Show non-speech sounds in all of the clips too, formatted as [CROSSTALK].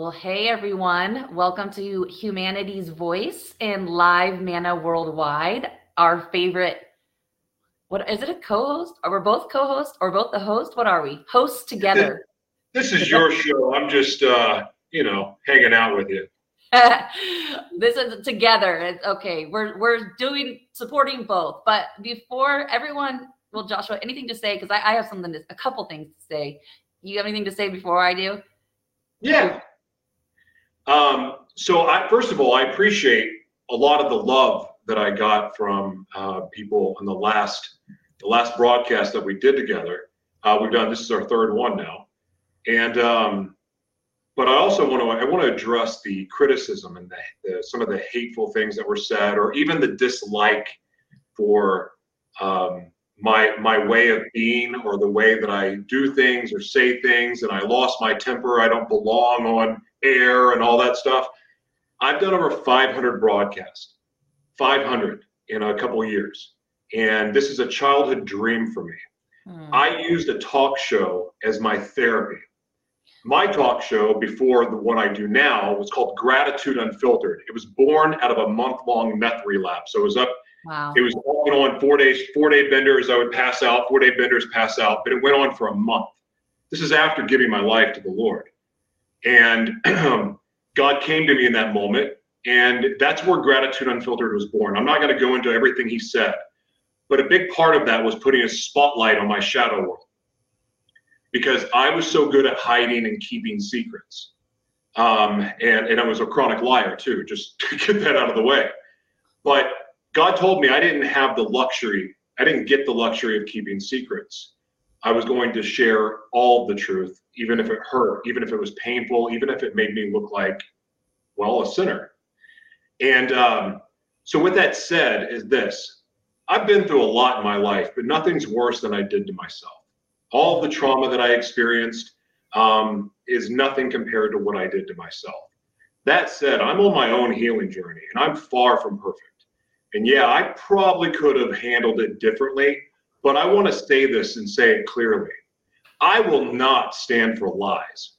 Well, hey everyone. Welcome to Humanity's Voice and Live Mana Worldwide. Our favorite what is it a co-host? Are we both co-hosts or both the host? What are we? Hosts together. [LAUGHS] This is your [LAUGHS] show. I'm just uh, you know, hanging out with you. [LAUGHS] this is together. It's okay. We're we're doing supporting both. But before everyone, well, Joshua, anything to say? Because I, I have something to a couple things to say. You have anything to say before I do? Yeah. Um, so I first of all, I appreciate a lot of the love that I got from uh, people in the last the last broadcast that we did together. Uh, we've done this is our third one now, and um, but I also want to I want to address the criticism and the, the, some of the hateful things that were said, or even the dislike for um, my my way of being or the way that I do things or say things, and I lost my temper. I don't belong on air and all that stuff. I've done over 500 broadcasts, 500 in a couple years, and this is a childhood dream for me. Mm. I used a talk show as my therapy my talk show before the one I do now was called Gratitude Unfiltered. It was born out of a month long meth relapse. So it was up, wow. it was going on four days, four day benders. I would pass out, four day benders pass out, but it went on for a month. This is after giving my life to the Lord. And [CLEARS THROAT] God came to me in that moment. And that's where Gratitude Unfiltered was born. I'm not going to go into everything he said, but a big part of that was putting a spotlight on my shadow world because I was so good at hiding and keeping secrets. Um, and, and I was a chronic liar too, just [LAUGHS] to get that out of the way. But God told me I didn't have the luxury, I didn't get the luxury of keeping secrets. I was going to share all the truth, even if it hurt, even if it was painful, even if it made me look like, well, a sinner. And um, so, with that said, is this I've been through a lot in my life, but nothing's worse than I did to myself all the trauma that I experienced um, is nothing compared to what I did to myself. That said, I'm on my own healing journey and I'm far from perfect. And yeah, I probably could have handled it differently, but I want to say this and say it clearly. I will not stand for lies.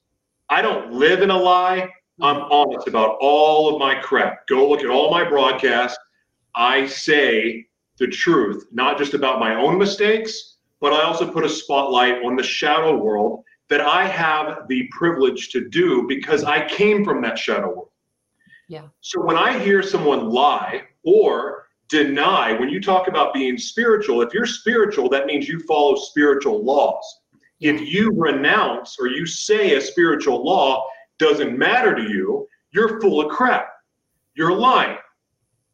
I don't live in a lie. I'm mm-hmm. honest about all of my crap. Go look at all my broadcasts. I say the truth, not just about my own mistakes, but I also put a spotlight on the shadow world that I have the privilege to do because I came from that shadow world. Yeah. So when I hear someone lie or deny, when you talk about being spiritual, if you're spiritual, that means you follow spiritual laws. If you renounce or you say a spiritual law doesn't matter to you, you're full of crap. You're lying.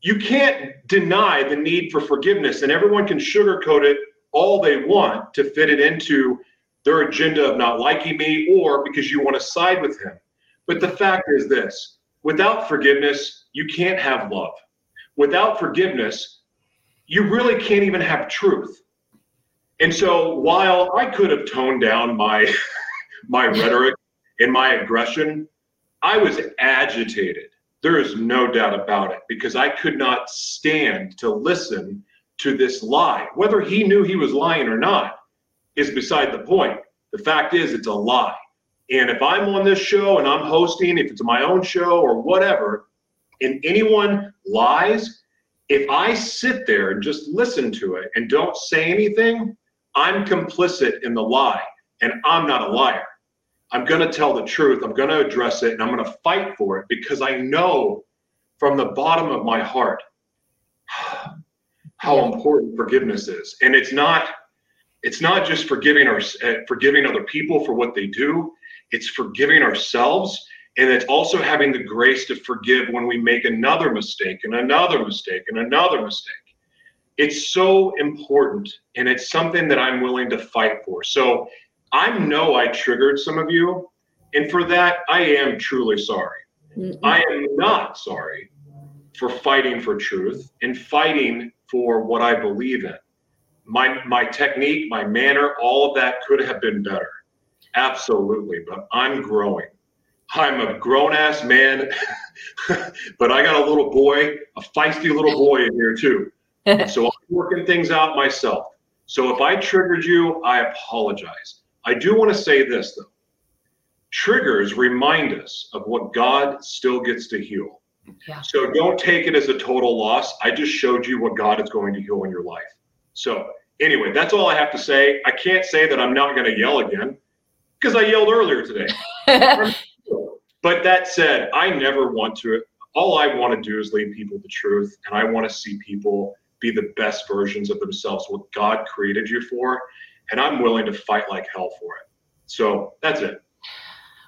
You can't deny the need for forgiveness, and everyone can sugarcoat it all they want to fit it into their agenda of not liking me or because you want to side with him. But the fact is this without forgiveness, you can't have love. Without forgiveness, you really can't even have truth. And so while I could have toned down my [LAUGHS] my rhetoric and my aggression, I was agitated. There is no doubt about it because I could not stand to listen to this lie. Whether he knew he was lying or not is beside the point. The fact is, it's a lie. And if I'm on this show and I'm hosting, if it's my own show or whatever, and anyone lies, if I sit there and just listen to it and don't say anything, I'm complicit in the lie and I'm not a liar. I'm going to tell the truth. I'm going to address it and I'm going to fight for it because I know from the bottom of my heart how important forgiveness is and it's not it's not just forgiving our uh, forgiving other people for what they do it's forgiving ourselves and it's also having the grace to forgive when we make another mistake and another mistake and another mistake it's so important and it's something that i'm willing to fight for so i know i triggered some of you and for that i am truly sorry mm-hmm. i am not sorry for fighting for truth and fighting for what I believe in. My my technique, my manner, all of that could have been better. Absolutely, but I'm growing. I'm a grown ass man, [LAUGHS] but I got a little boy, a feisty little boy in here too. [LAUGHS] so I'm working things out myself. So if I triggered you, I apologize. I do want to say this though. triggers remind us of what God still gets to heal. Yeah. So don't take it as a total loss. I just showed you what God is going to heal in your life. So anyway, that's all I have to say. I can't say that I'm not going to yell again because I yelled earlier today. [LAUGHS] but that said, I never want to. All I want to do is lead people to truth, and I want to see people be the best versions of themselves, what God created you for. And I'm willing to fight like hell for it. So that's it.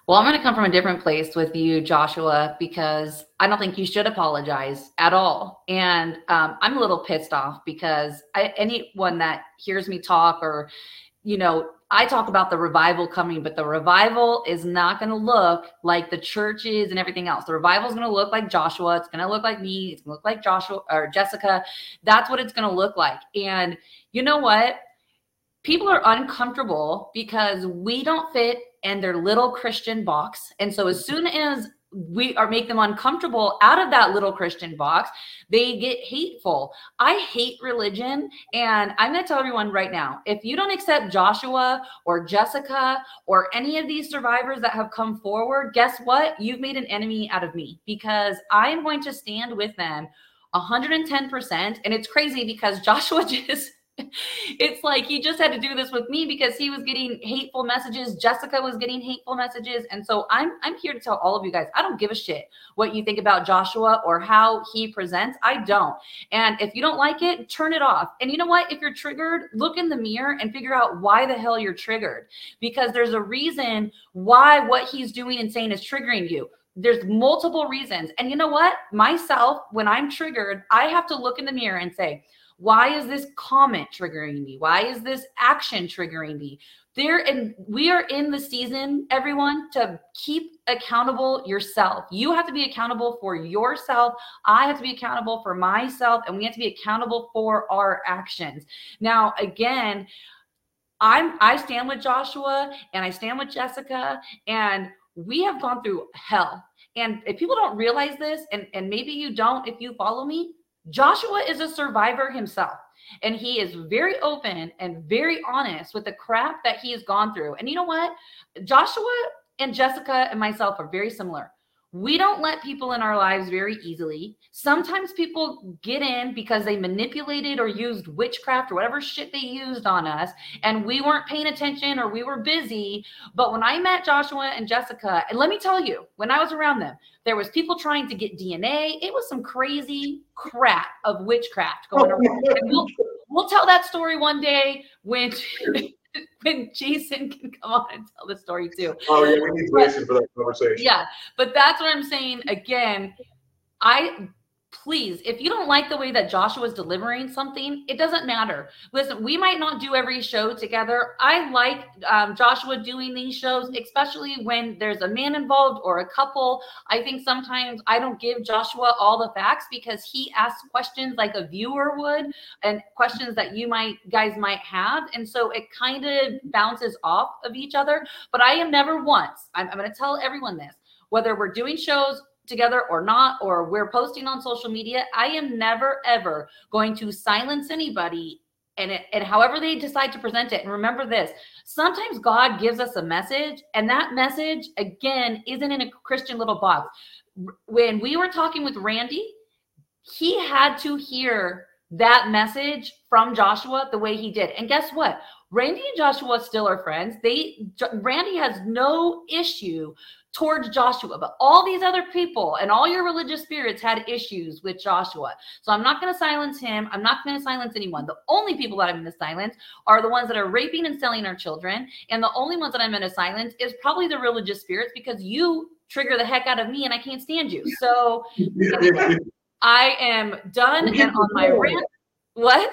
Well, I'm going to come from a different place with you, Joshua, because I don't think you should apologize at all. And um, I'm a little pissed off because I, anyone that hears me talk or, you know, I talk about the revival coming, but the revival is not going to look like the churches and everything else. The revival is going to look like Joshua. It's going to look like me. It's going to look like Joshua or Jessica. That's what it's going to look like. And you know what? People are uncomfortable because we don't fit in their little Christian box. And so as soon as we are make them uncomfortable out of that little Christian box, they get hateful. I hate religion. And I'm going to tell everyone right now if you don't accept Joshua or Jessica or any of these survivors that have come forward, guess what? You've made an enemy out of me because I am going to stand with them 110%. And it's crazy because [LAUGHS] Joshua just it's like he just had to do this with me because he was getting hateful messages. Jessica was getting hateful messages. And so i'm i'm here to tell all of you guys i don't give a shit what you think about joshua or how he presents. I don't. And if you don't like it turn it off. And you know what? If you're triggered look in the mirror and figure out why the hell you're triggered. Because there's a reason why what he's doing and saying is triggering you. There's multiple reasons. And you know what? Myself when i'm triggered i have to look in the mirror and say why is this comment triggering me? Why is this action triggering me? There and we are in the season, everyone, to keep accountable yourself. You have to be accountable for yourself. I have to be accountable for myself, and we have to be accountable for our actions. Now, again, I'm I stand with Joshua and I stand with Jessica, and we have gone through hell. And if people don't realize this, and, and maybe you don't if you follow me, Joshua is a survivor himself. And he is very open and very honest with the crap that he has gone through. And you know what? Joshua and Jessica and myself are very similar we don't let people in our lives very easily. Sometimes people get in because they manipulated or used witchcraft or whatever shit they used on us, and we weren't paying attention or we were busy. But when I met Joshua and Jessica, and let me tell you, when I was around them, there was people trying to get DNA. It was some crazy crap of witchcraft going oh, around. We'll, we'll, tell that story one day when [LAUGHS] when Jason can come on and tell the story too. Oh yeah, we need Jason for that conversation. Yeah, but that's what I'm saying. Again, I please, if you don't like the way that Joshua is delivering something, it doesn't matter. Listen, we might not do every show together. I like um, Joshua doing these shows, especially when there's a man involved or a couple. I think sometimes I don't give Joshua all the facts because he asks questions like a viewer would and questions that you might guys might have. And so it kind of bounces off of each other. But I am never once, I'm, I'm going to tell everyone this whether we're doing shows together or not, or we're posting on social media, I am never ever going to silence anybody and it, and however they decide to present it. And remember this, sometimes God gives us a message and that message again isn't in a Christian little box. When we were talking with Randy, he had to hear that message from Joshua the way he did. And guess what? Randy and Joshua still are friends. They Randy has no issue towards Joshua, but all these other people and all your religious spirits had issues with Joshua. So I'm not going to silence him. I'm not going to silence anyone. The only people that I'm going to silence are the ones that are raping and selling our children. And the only ones that I'm going to silence is probably the religious spirits because you trigger the heck out of me and I can't stand you. So [LAUGHS] I am done and on my rant. What?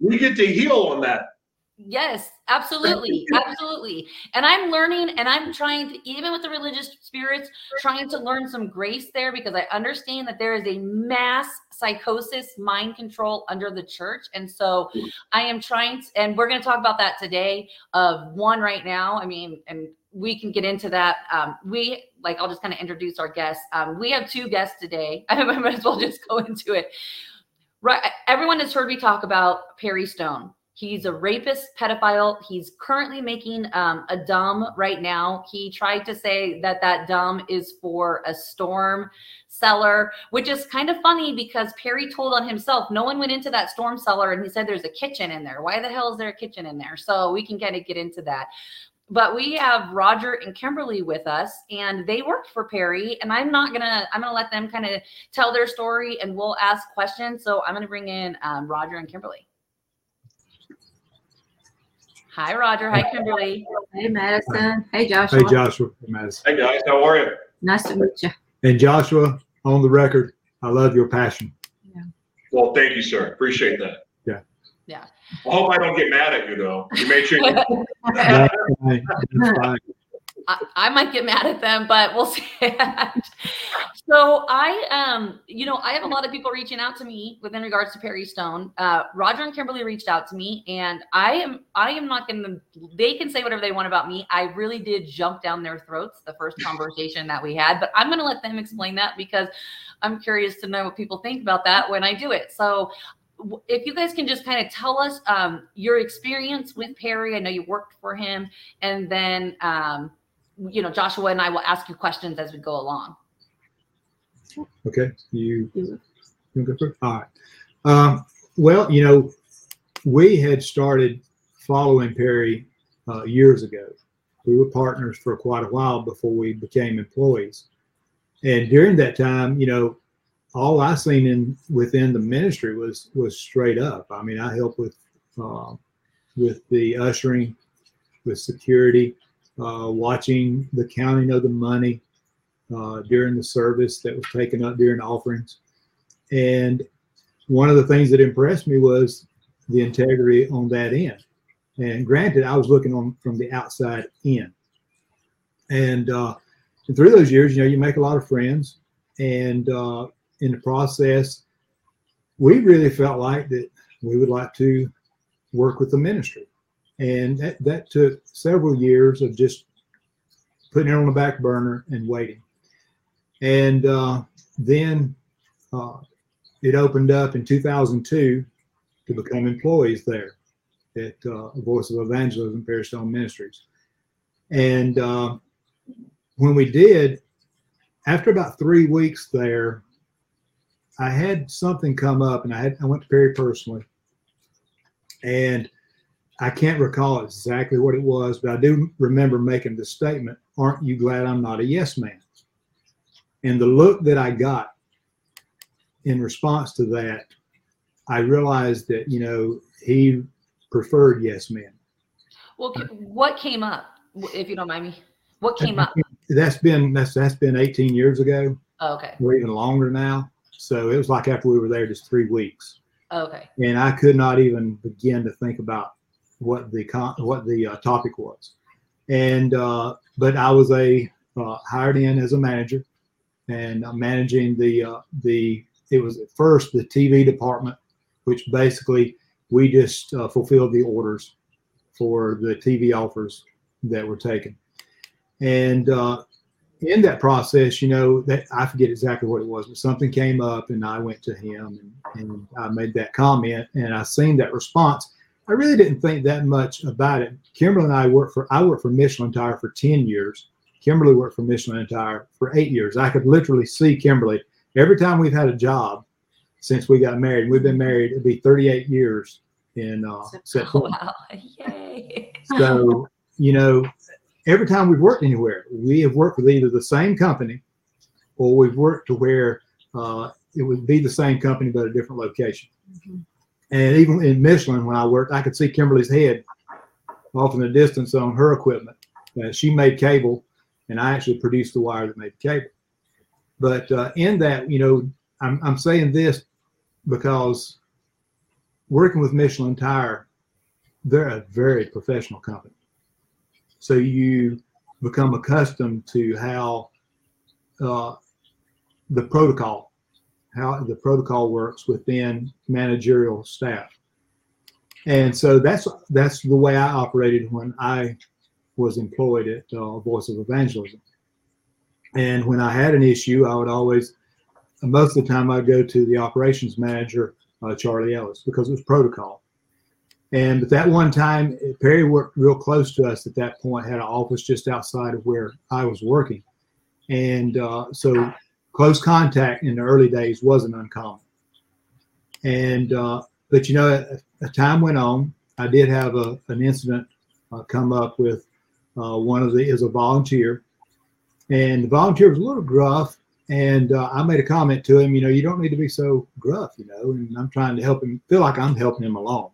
We get to heal on that. Yes, absolutely. [LAUGHS] absolutely. And I'm learning and I'm trying to, even with the religious spirits, trying to learn some grace there because I understand that there is a mass psychosis, mind control under the church. And so I am trying to, and we're going to talk about that today of one right now. I mean, and we can get into that. Um, we, like, I'll just kind of introduce our guests. Um, we have two guests today. [LAUGHS] I might as well just go into it. Right. Everyone has heard me talk about Perry Stone He's a rapist, pedophile. He's currently making um, a dumb right now. He tried to say that that dumb is for a storm cellar, which is kind of funny because Perry told on himself. No one went into that storm cellar and he said there's a kitchen in there. Why the hell is there a kitchen in there? So we can kind of get into that. But we have Roger and Kimberly with us, and they worked for Perry. And I'm not gonna, I'm gonna let them kind of tell their story, and we'll ask questions. So I'm gonna bring in um, Roger and Kimberly. Hi, Roger. Hi, Kimberly. Hey, Madison. Hey, Joshua. Hey, Joshua. Hey, Madison. Hey guys, how are you? Nice to meet you. And Joshua, on the record, I love your passion. Yeah. Well, thank you, sir. Appreciate that. Yeah. Yeah. I hope I don't get mad at you though. You make sure. You, [LAUGHS] I, I might get mad at them, but we'll [LAUGHS] see. so I, um, you know, I have a lot of people reaching out to me within regards to Perry Stone. Uh, Roger and Kimberly reached out to me, and I am, I am not going to. They can say whatever they want about me. I really did jump down their throats the first conversation that we had, but I'm going to let them explain that because I'm curious to know what people think about that when I do it. So if you guys can just kind of tell us um, your experience with Perry, I know you worked for him, and then um, you know Joshua and I will ask you questions as we go along. Okay. You, You- you go first? All right. Um, well, you know, we had started following Perry uh, years ago. We were partners for quite a while before we became employees. And during that time, you know, all I seen in within the ministry was was straight up. I mean, I helped with uh, with the ushering, with security, uh, watching the counting of the money uh, during the service that was taken up during offerings. And one of the things that impressed me was the integrity on that end. And granted, I was looking on from the outside in. And, uh, and through those years, you know, you make a lot of friends. And uh, in the process, we really felt like that we would like to work with the ministry. And that, that took several years of just putting it on the back burner and waiting. And uh, then uh, it opened up in 2002 to become employees there at uh, Voice of Evangelism, Perry Stone Ministries. And uh, when we did, after about three weeks there, I had something come up, and I had I went to Perry personally, and I can't recall exactly what it was, but I do remember making the statement, "Aren't you glad I'm not a yes man?" And the look that I got in response to that, I realized that you know he preferred yes men. Well, what came up, if you don't mind me? What came up? That's been that's that's been 18 years ago, Oh, okay. or even longer now. So it was like after we were there just three weeks, oh, Okay. and I could not even begin to think about what the what the uh, topic was. And uh, but I was a uh, hired in as a manager, and managing the uh, the it was at first the TV department, which basically we just uh, fulfilled the orders for the TV offers that were taken. And in that process, you know, that I forget exactly what it was, but something came up, and I went to him and, and I made that comment, and I seen that response. I really didn't think that much about it. Kimberly and I worked for I worked for Michelin Tire for ten years. Kimberly worked for Michelin Tire for eight years. I could literally see Kimberly every time we've had a job since we got married. We've been married; it'd be 38 years in uh, Oh, [LAUGHS] September. wow. Yay. So, you know, every time we've worked anywhere, we have worked with either the same company or we've worked to where uh, it would be the same company but a different location. Mhm. And even in Michelin, when I worked, I could see Kimberly's head off in the distance on her equipment. Uh, she made cable, and I actually produced the wire that made the cable. But uh, in that, you know, I'm, I'm saying this because working with Michelin Tire, they're a very professional company. So you become accustomed to how uh, the protocol, how the protocol works within managerial staff. And so that's that's the way I operated when I was employed at uh, Voice of Evangelism. And when I had an issue, I would always, most of the time, I'd go to the operations manager, uh, Charlie Ellis, because it was protocol. And but that one time, Perry worked real close to us at that point, had an office just outside of where I was working. And uh, so close contact in the early days wasn't uncommon. And, uh, but you know, a, time went on. I did have a, an incident uh, come up with uh, one of the, is a volunteer. And the volunteer was a little gruff. And uh, I made a comment to him, you know, you don't need to be so gruff, you know, and I'm trying to help him feel like I'm helping him along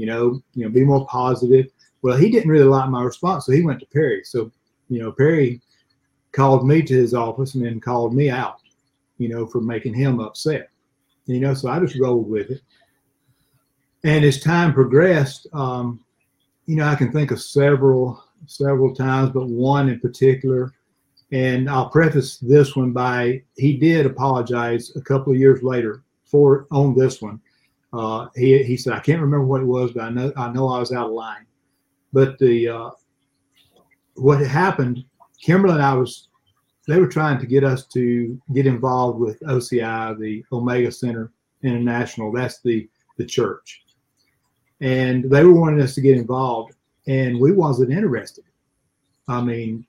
you know, you know, be more positive. Well, he didn't really like my response, so he went to Perry. So, you know, Perry called me to his office and then called me out, you know, for making him upset. You know, so I just rolled with it. And as time progressed, um, you know, I can think of several several times, but one in particular. And I'll preface this one by he did apologize a couple of years later for on this one. Uh, he, he said, I can't remember what it was, but I know I know I was out of line. But the uh, what happened, Kimberly and I was they were trying to get us to get involved with OCI, the Omega Center International. That's the the church, and they were wanting us to get involved, and we wasn't interested. I mean,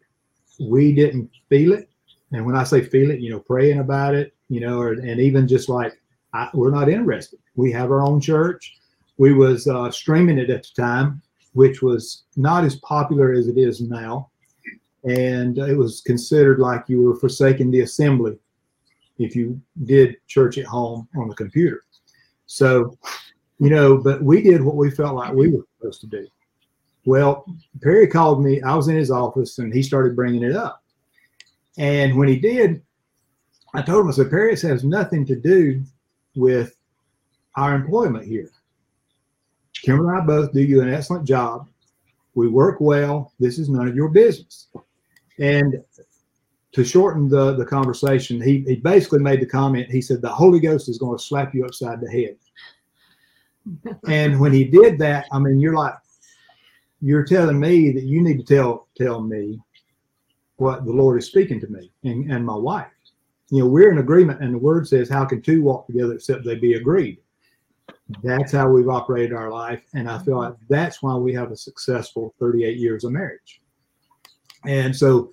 we didn't feel it, and when I say feel it, you know, praying about it, you know, or, and even just like I, we're not interested. We have our own church. We was uh, streaming it at the time, which was not as popular as it is now, and it was considered like you were forsaking the assembly if you did church at home on the computer. So, you know, but we did what we felt like we were supposed to do. Well, Perry called me. I was in his office, and he started bringing it up. And when he did, I told him, I said, Perry, this has nothing to do with our employment here. Kim and I both do you an excellent job. We work well. This is none of your business. And to shorten the, the conversation, he, he basically made the comment, he said, the Holy Ghost is going to slap you upside the head. [LAUGHS] and when he did that, I mean, you're like, you're telling me that you need to tell tell me what the Lord is speaking to me and, and my wife you know, we're in agreement, and the word says, How can two walk together except they be agreed? That's how we've operated our life. And I feel like that's why we have a successful 38 years of marriage. And so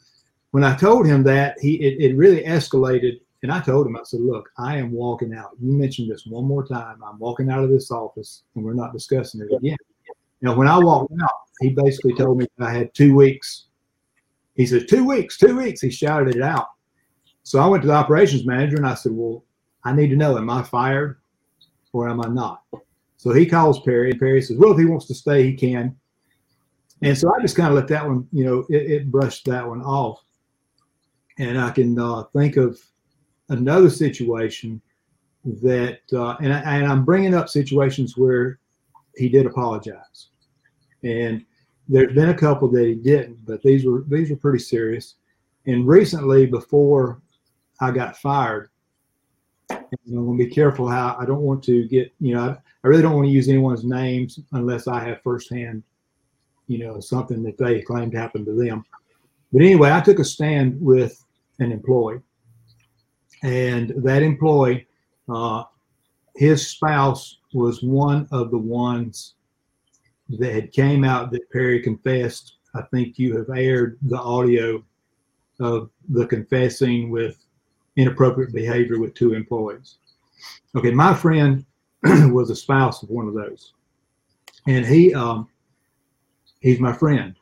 when I told him that, he it, it really escalated. And I told him, I said, Look, I am walking out. You mentioned this one more time. I'm walking out of this office and we're not discussing it again. Know, when I walked out, he basically told me I had two weeks. He said, Two weeks, two weeks. He shouted it out. So I went to the operations manager and I said, Well, I need to know, am I fired or am I not? So he calls Perry and Perry says, Well, if he wants to stay, he can. And so I just kind of let that one, you know, it, it brushed that one off. And I can uh, think of another situation that, uh, and, I, and I'm bringing up situations where he did apologize. And there's been a couple that he didn't, but these were these were pretty serious. And recently, before I got fired. I'm going to be careful how I don't want to get, you know, I, I really don't want to use anyone's names unless I have firsthand, you know, something that they claimed happened to them. But anyway, I took a stand with an employee, and that employee, uh, his spouse was one of the ones that had came out that Perry confessed. I think you have aired the audio of the confessing with inappropriate behavior with two employees. Okay, my friend [CLEARS THROAT] was a spouse of one of those, and he um, he's my friend.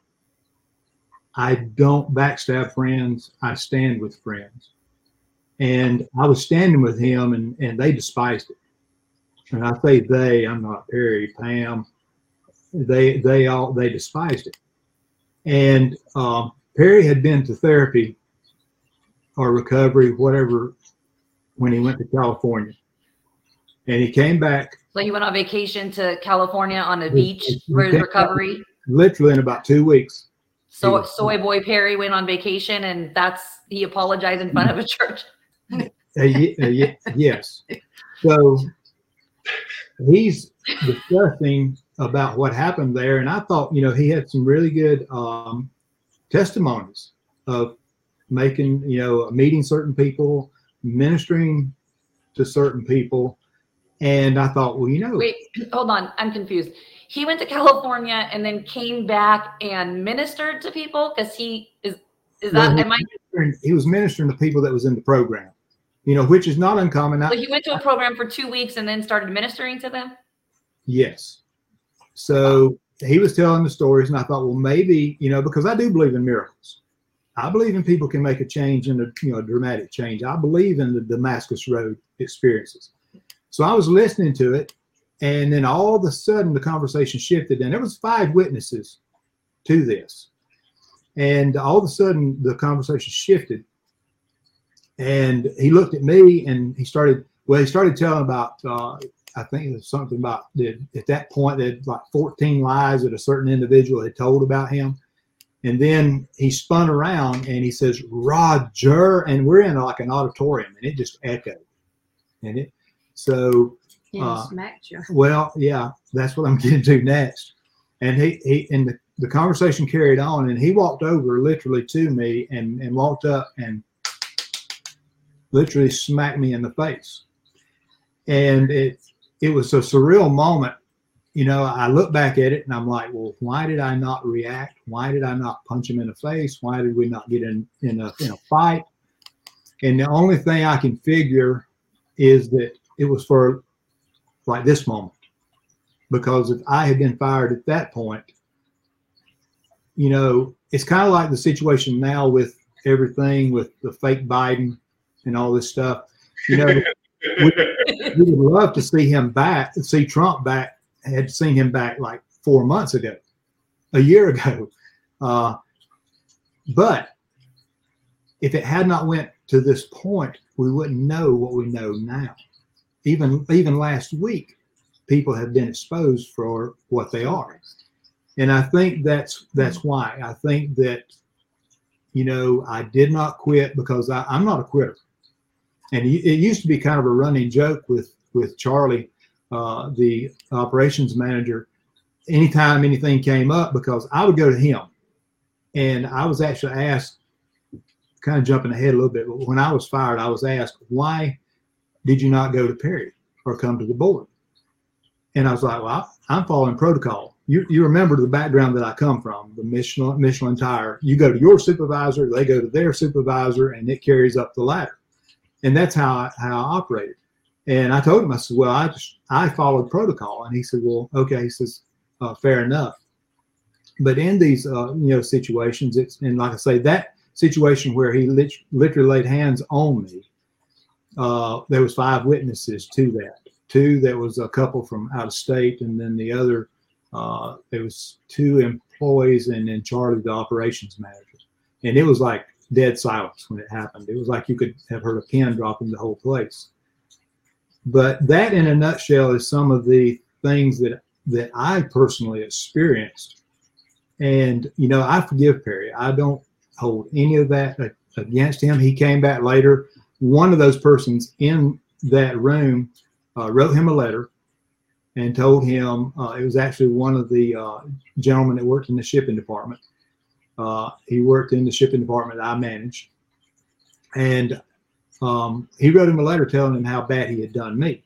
I don't backstab friends. I stand with friends, and I was standing with him, and and they despised it. And I say they, I'm not Perry, Pam. They they all they despised it, and um, Perry had been to therapy or recovery, whatever, when he went to California. And he came back. So you went on vacation to California on a beach for his recovery? Literally in about two weeks. So Soy Boy Perry went on vacation and that's he apologized in front of a church. uh, uh, yes. So he's discussing about what happened there. And I thought, you know, he had some really good um, testimonies of making, you know, meeting certain people, ministering to certain people. And I thought, well, you know, Wait, hold on. I'm confused. He went to California and then came back and ministered to people because he is. Is Well, that am I? he was ministering to people that was in the program, you know, which is not uncommon. So he went to a program for two weeks and then started ministering to them. Yes. So he was telling the stories, and I thought, well, maybe you know, because I do believe in miracles. I believe in people can make a change and a you know a dramatic change. I believe in the Damascus Road experiences. So I was listening to it, and then all of a sudden the conversation shifted, and there was five witnesses to this, and all of a sudden the conversation shifted, and he looked at me and he started. Well, he started telling about uh, I think it was something about that at that point that like 14 lies that a certain individual had told about him. And then he spun around and he says, Roger. And we're in like an auditorium and it just echoed. And it, so, Uh, smacked you. [LAUGHS] well, yeah, that's what I'm [LAUGHS] getting to next. And he, he and the, the conversation carried on and he walked over literally to me and, and walked up and literally smacked me in the face. And it, it was a surreal moment. You know, I look back at it and I'm like, well, why did I not react? Why did I not punch him in the face? Why did we not get in, in a in a fight? And the only thing I can figure is that it was for like this moment. Because if I had been fired at that point, you know, it's kind of like the situation now with everything with the fake Biden and all this stuff. You know, [LAUGHS] we would love to see him back, see Trump back. Had seen him back like four months ago, a year ago. Uh, but if it had not went to this point, we wouldn't know what we know now. Even even last week, people have been exposed for what they are, and I think that's that's why. I think that you know I did not quit because I, I'm not a quitter and it it used to be kind of a running joke with with Charlie, uh, the operations manager. Anytime anything came up, because I would go to him, and I was actually asked, kind of jumping ahead a little bit, but when I was fired, I was asked, why did you not go to Perry or come to the board? And I was like, well, I'm following protocol. You, you remember the background that I come from, the Michelin, Michelin tire. You go to your supervisor, they go to their supervisor, and it carries up the ladder and that's how I, how I operated. And I told him, I said, well, I just, I followed protocol. And he said, well, okay. He says, uh, fair enough. But in these, uh, you know, situations, it's, and like I say, that situation where he lit- literally laid hands on me, uh, there was five witnesses to that. Two, there was a couple from out of state, and then the other, uh, there was two employees, and then Charlie, the operations manager. And it was like dead silence when it happened. It was like you could have heard a pin drop in the whole place. But that, in a nutshell, is some of the things that that I personally experienced. And you know, I forgive Perry. I don't hold any of that against him. He came back later. One of those persons in that room uh, wrote him a letter and told him uh, it was actually one of the uh, gentlemen that worked in the shipping department. Uh, he worked in the shipping department I managed, and um, he wrote him a letter telling him how bad he had done me.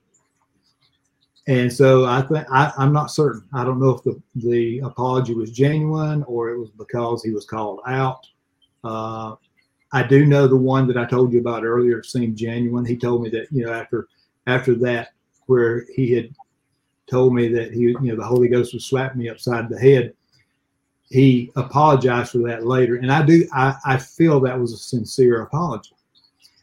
And so I think I'm not certain. I don't know if the the apology was genuine or it was because he was called out. I do know the one that I told you about earlier seemed genuine. He told me that you know after after that where he had told me that he you know the Holy Ghost was slapping me upside the head he apologized for that later and i do I, I feel that was a sincere apology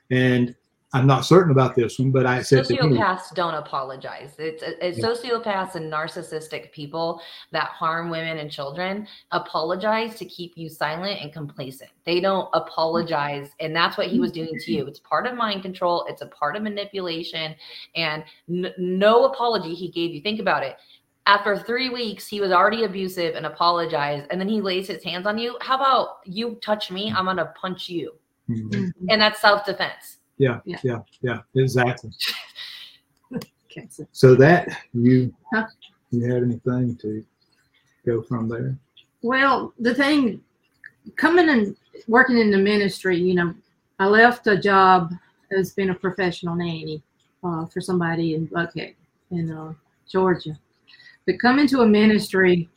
and i'm not certain about this one but i said to him Sociopaths don't apologize. It's, it's Yeah. sociopaths and narcissistic people that harm women and children apologize to keep you silent and complacent. They don't apologize, and that's what he was doing to you. It's part of mind control. It's a part of manipulation, and n- no apology he gave you. Think about it. After three weeks, he was already abusive and apologized, and then he lays his hands on you. How about you touch me? I'm gonna punch you, Mhm. Mhm. and that's self defense. Yeah Yeah. yeah yeah exactly [LAUGHS] Okay, so so that you Huh? you had anything to go from there Well, the thing coming and working in the ministry, you know, I left a job as being a professional nanny uh, for somebody in Buckhead. in uh, Georgia. But coming to a ministry,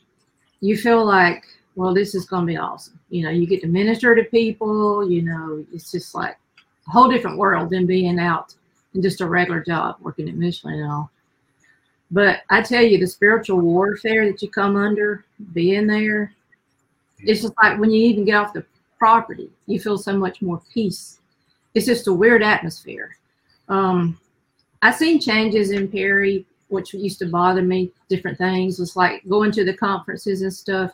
you feel like, well, this is going to be awesome. You know, you get to minister to people. You know, it's just like whole different world than being out in just a regular job working at Michelin and all. But I tell you, the spiritual warfare that you come under, being there, it's just like when you even get off the property, you feel so much more peace. It's just a weird atmosphere. Um, I've seen changes in Perry, which used to bother me, different things. It's like going to the conferences and stuff.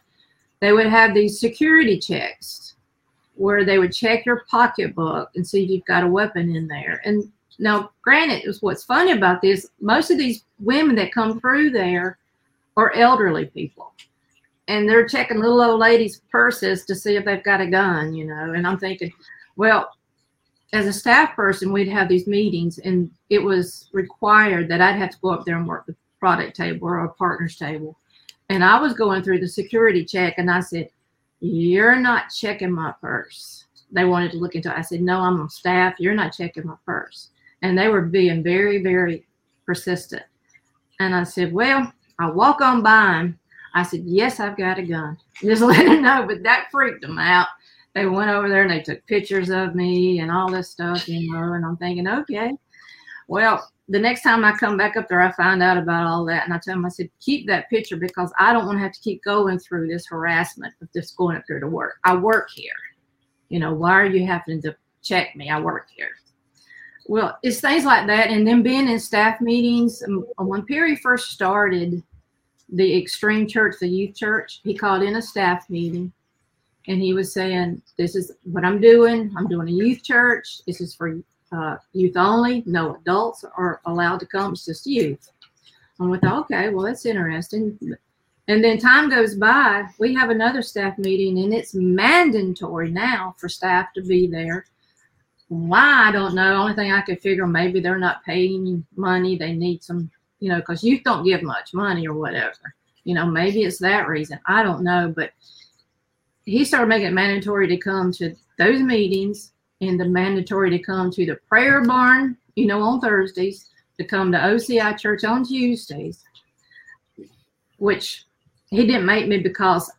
They would have these security checks where they would check your pocketbook and see if you've got a weapon in there. And now, granted, what's funny about this, most of these women that come through there are elderly people. And they're checking little old ladies' purses to see if they've got a gun, you know. And I'm thinking, well, as a staff person, we'd have these meetings, and it was required that I'd have to go up there and work the product table or a partner's table. And I was going through the security check, and I said, You're not checking my purse. They wanted to look into it. I said, No, I'm on staff. You're not checking my purse. And they were being very, very persistent. And I said, Well, I walk on by them. I said, Yes, I've got a gun. [LAUGHS] Just let them know. But that freaked them out. They went over there and they took pictures of me and all this stuff, you know. And I'm thinking, Okay. Well, the next time I come back up there, I find out about all that. And I tell them, I said, Keep that picture because I don't want to have to keep going through this harassment of just going up there to work. I work here. You know, why are you having to check me? I work here. Well, it's things like that. And then being in staff meetings, um, when Perry first started the Extreme Church, the youth church, he called in a staff meeting and he was saying, This is what I'm doing. I'm doing a youth church. This is for uh, youth only. No adults are allowed to come. It's just youth. And we thought, okay, well, that's interesting. And then time goes by. We have another staff meeting, and it's mandatory now for staff to be there why I don't know. Only thing I could figure maybe they're not paying money. They need some, you know, because youth don't give much money or whatever. You know, maybe it's that reason. I don't know. But he started making it mandatory to come to those meetings and the mandatory to come to the prayer barn, you know, on Thursdays, to come to OCI church on Tuesdays, which he didn't make me because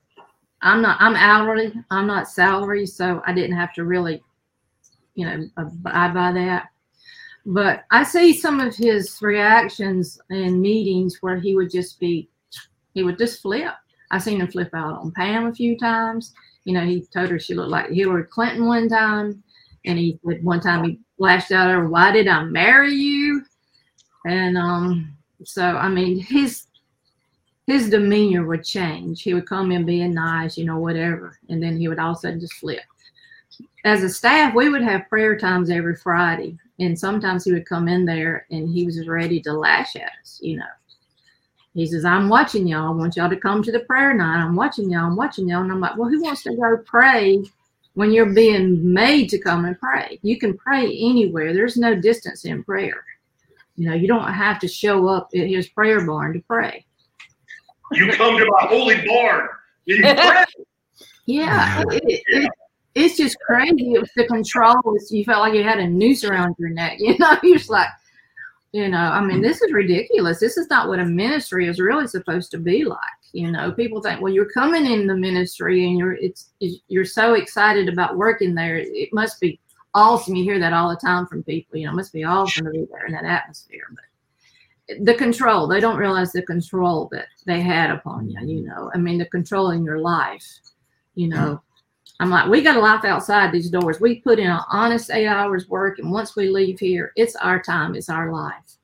I'm not, I'm hourly, I'm not salary, so I didn't have to really you know, abide by that. But I see some of his reactions in meetings where he would just be, he would just flip. I seen him flip out on Pam a few times. You know, he told her she looked like Hillary Clinton one time, and he said one time he lashed out her, "Why did I marry you?" And um, so I mean, his his demeanor would change. He would come in being nice, you know, whatever, and then he would all of a sudden just flip as a staff, we would have prayer times every Friday. And sometimes he would come in there and he was ready to lash at us, you know. He says, I'm watching y'all. I want y'all to come to the prayer night. I'm watching y'all. I'm watching y'all. And I'm like, well, who wants to go pray when you're being made to come and pray? You can pray anywhere. There's no distance in prayer. You know, you don't have to show up at his prayer barn to pray. You come to my holy barn. [LAUGHS] yeah, it, it, it's just crazy. It was the control. You felt like you had a noose around your neck. [LAUGHS] You know, you're just like, you know, I mean, this is ridiculous. This is not what a ministry is really supposed to be like. You know, people think, well, you're coming in the ministry and you're it's you're so excited about working there. It must be awesome. You hear that all the time from people. You know, it must be awesome to be there in that atmosphere. But the control, they don't realize the control that they had upon you. You know, I mean, the control in your life. You know, mm-hmm. I'm like, we got a life outside these doors. We put in an honest eight hours work, and once we leave here, it's our time, it's our life.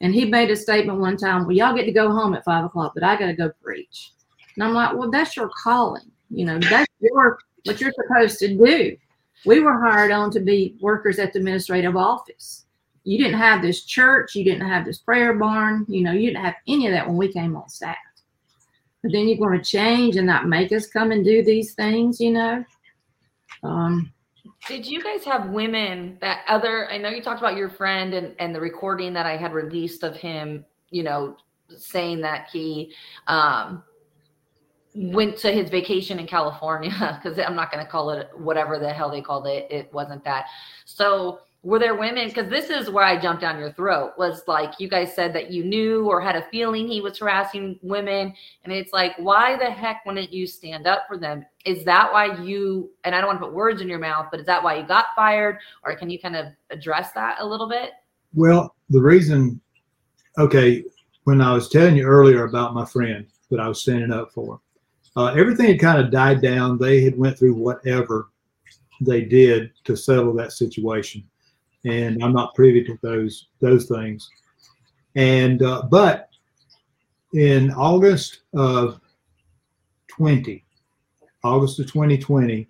And he made a statement one time, well, y'all get to go home at five o'clock, but I got to go preach. And I'm like, well, that's your calling. You know, that's your what you're supposed to do. We were hired on to be workers at the administrative office. You didn't have this church, you didn't have this prayer barn, you know, you didn't have any of that when we came on staff. But then you're going to change and not make us come and do these things, you know. Um, did you guys have women that other? I know you talked about your friend and and the recording that I had released of him. You know, saying that he um, went to his vacation in California [LAUGHS] because I'm not going to call it whatever the hell they called it. It wasn't that. So were there women because this is where i jumped down your throat was like you guys said that you knew or had a feeling he was harassing women and it's like why the heck wouldn't you stand up for them is that why you and i don't want to put words in your mouth but is that why you got fired? Or can you kind of address that a little bit? Well the reason okay when i was telling you earlier about my friend that i was standing up for uh, everything had kind of died down. They had went through whatever they did to settle that situation. And I'm not privy to those those things. And uh, but in August of 20, August of 2020,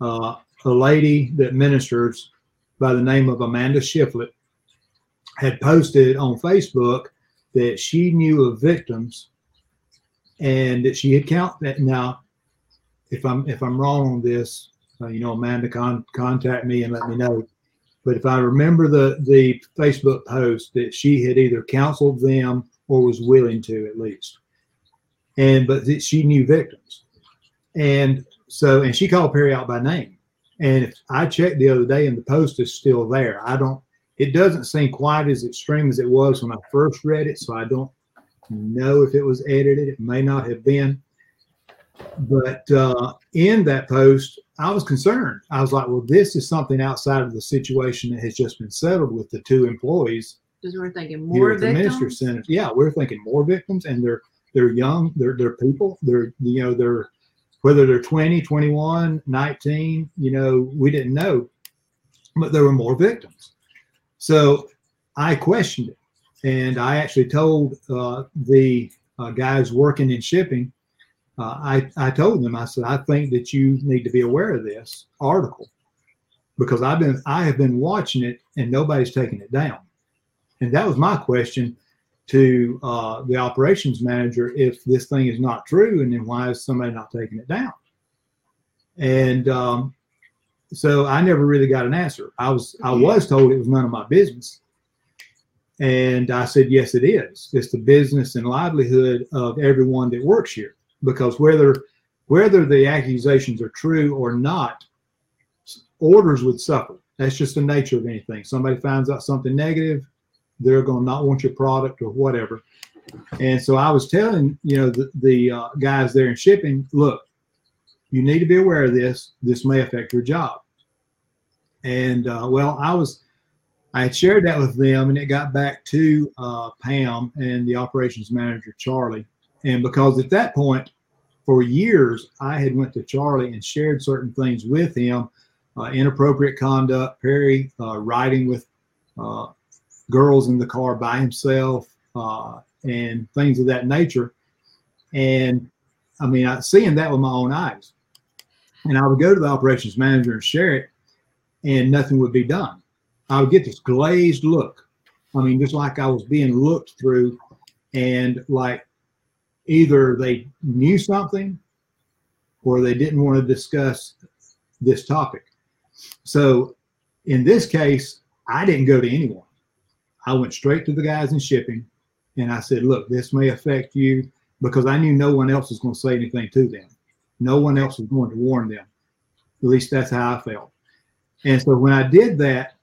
uh, a lady that ministers by the name of Amanda Shiflett had posted on Facebook that she knew of victims and that she had count that now if I'm if I'm wrong on this, uh, you know, Amanda con- contact me and let me know. But if I remember the the Facebook post that she had either counseled them or was willing to at least, and but that she knew victims, and so and she called Perry out by name. And if I checked the other day and the post is still there, I don't. It doesn't seem quite as extreme as it was when I first read it, so I don't know if it was edited. It may not have been. But uh, in that post, I was concerned. I was like, well, this is something outside of the situation that has just been settled with the two employees. Because we're thinking more at the Minister Center. Yeah, we're thinking more victims, and they're they're young, they're they're people, they're you know they're whether they're 20, 21, 19, you know, we didn't know, but there were more victims. So I questioned it, and I actually told uh, the uh, guys working in shipping uh, I, I told them, I said, I think that you need to be aware of this article because I've been, I have been watching it and nobody's taking it down. And that was my question to uh, the operations manager if this thing is not true and then why is somebody not taking it down? And um, so I never really got an answer. I was, I was told it was none of my business. And I said, yes, it is. It's the business and livelihood of everyone that works here because whether whether the accusations are true or not, orders would suffer. That's just the nature of anything. Somebody finds out something negative, they're going to not want your product or whatever. And so I was telling you know the, the uh, guys there in shipping, look, you need to be aware of this. This may affect your job. And uh, well, I was I had shared that with them, and it got back to uh, Pam and the operations manager Charlie. And because at that point, for years, I had went to Charlie and shared certain things with him, uh, inappropriate conduct, Perry uh, riding with uh, girls in the car by himself, uh, and things of that nature. And I mean, I seeing that with my own eyes. And I would go to the operations manager and share it, and nothing would be done. I would get this glazed look. I mean, just like I was being looked through, and like either they knew something or they didn't want to discuss this topic. So in this case, I didn't go to anyone. I went straight to the guys in shipping and I said, look, this may affect you because I knew no one else was going to say anything to them. No one else was going to warn them. At least that's how I felt. And so when I did that,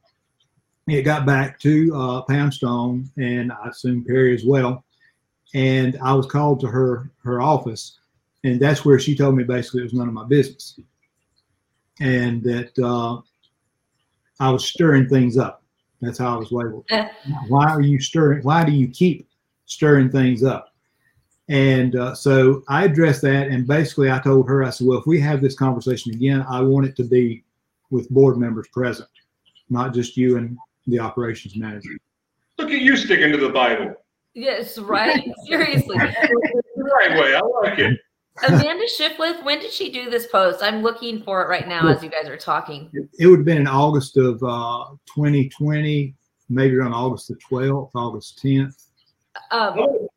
it got back to uh, Pam Stone and I assume Perry as well and I was called to her her office, and that's where she told me basically it was none of my business, and that uh, I was stirring things up. That's how I was labeled. [LAUGHS] why are you stirring? Why do you keep stirring things up? And uh, so I addressed that, and basically I told her, I said, well, if we have this conversation again, I want it to be with board members present, not just you and the operations manager. Look at you sticking to the Bible. Yes, right. [LAUGHS] Seriously. the right way. I like it. Amanda Shiflett, when did she do this post? I'm looking for it right now as you guys are talking. It, it would have been in August of uh, 2020, maybe around August the 12th, August 10th. Um, oh.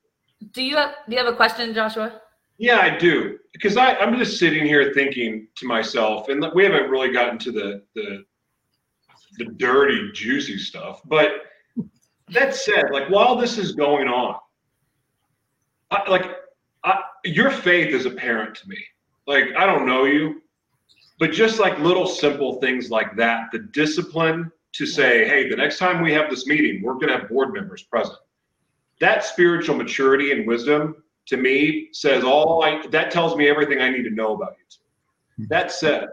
Do you have do you have a question, Joshua? Yeah, I do. Because I, I'm just sitting here thinking to myself, and we haven't really gotten to the the the dirty, juicy stuff, but that said, like while this is going on, I, like I, your faith is apparent to me. Like I don't know you, but just like little simple things like that, the discipline to say, hey, the next time we have this meeting, we're going to have board members present. That spiritual maturity and wisdom to me says all I that tells me everything I need to know about you. Hmm. That said,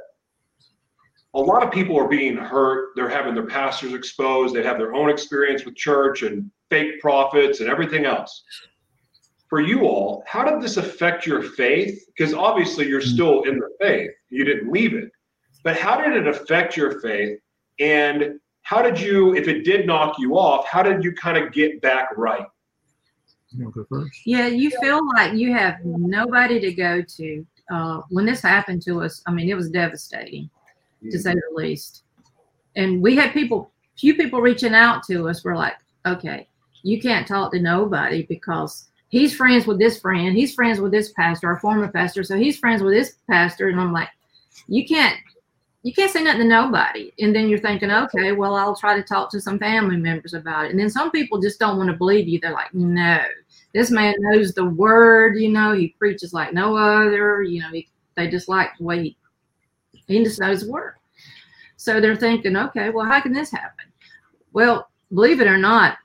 a lot of people are being hurt. They're having their pastors exposed. They have their own experience with church and fake prophets and everything else. For you all, how did this affect your faith? Because obviously you're still in the faith, you didn't leave it. But how did it affect your faith? And how did you, if it did knock you off, how did you kind of get back right? You want to go first? Yeah, you feel like you have nobody to go to. Uh, when this happened to us, I mean, it was devastating to say the least. And we had people, few people reaching out to us. We're like, okay, you can't talk to nobody because he's friends with this friend, he's friends with this pastor, our former pastor, so he's friends with this pastor. And I'm like, you can't you can't say nothing to nobody. And then you're thinking, okay, well, I'll try to talk to some family members about it. And then some people just don't want to believe you. They're like, no, this man knows the word, you know, he preaches like no other, you know, he, they just like the way he, he just knows the word. So they're thinking, okay, well, how can this happen? Well, believe it or not,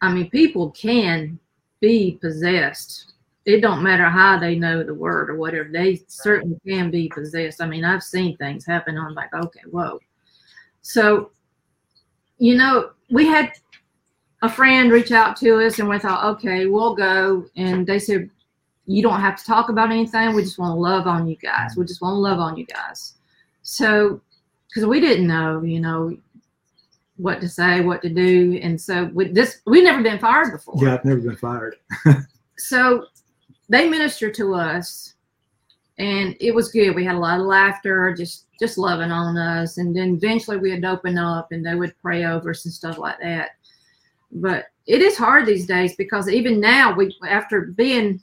I mean, people can be possessed it don't matter how they know the word or whatever. They certainly can be possessed. I mean, I've seen things happen. I'm like, okay, whoa. So, you know, we had a friend reach out to us and we thought, okay, we'll go. And they said, you don't have to talk about anything. We just want to love on you guys. We just want to love on you guys. So, because we didn't know, you know, what to say, what to do. And so with this, we've never been fired before. Yeah, I've never been fired. [LAUGHS] so they ministered to us and it was good. We had a lot of laughter, just just loving on us. And then eventually we'd open up and they would pray over us and stuff like that. But it is hard these days because even now we after being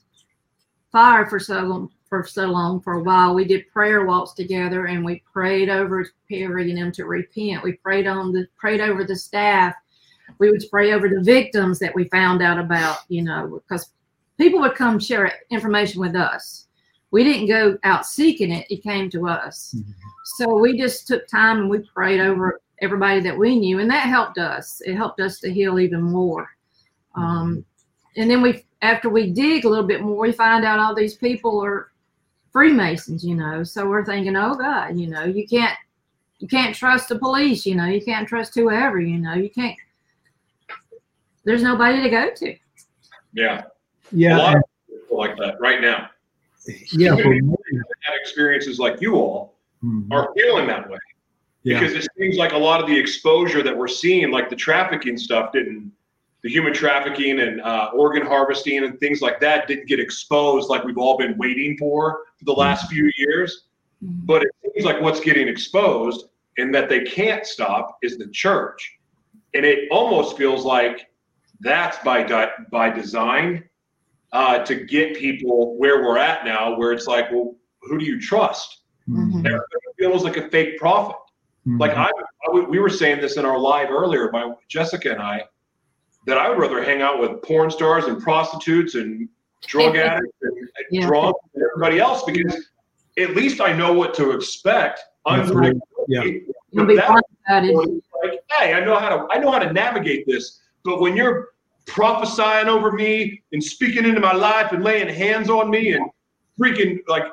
fired for so long for so long for a while, we did prayer walks together and we prayed over Perry and them to repent. We prayed on the prayed over the staff. We would pray over the victims that we found out about, you know, because people would come share information with us. We didn't go out seeking it, it came to us. Mm-hmm. So we just took time and we prayed over everybody that we knew, and that helped us. It helped us to heal even more. Um, and then we, after we dig a little bit more, we find out all these people are Freemasons, you know. So we're thinking, oh God, you know, you can't, you can't trust the police, you know, you can't trust whoever, you know, you can't. There's nobody to go to. Yeah. Yeah. A lot of people like that right now. Yeah. For had experiences like you all mm-hmm. are feeling that way. Yeah. Because it seems like a lot of the exposure that we're seeing, like the trafficking stuff, didn't, the human trafficking and uh, organ harvesting and things like that didn't get exposed like we've all been waiting for for the last few years. Mm-hmm. But it seems like what's getting exposed and that they can't stop is the church. And it almost feels like that's by by design uh, to get people where we're at now, where it's like, well, who do you trust? Mm-hmm. Everybody feels like a fake prophet. Mm-hmm. Like I, I, we were saying this in our live earlier by Jessica and I, that I would rather hang out with porn stars and prostitutes and drug [LAUGHS] addicts and yeah. drunk and everybody else because at least I know what to expect. Unpredictable. Yeah. But that, like, hey, I know how to I know how to navigate this. But when you're prophesying over me and speaking into my life and laying hands on me and freaking like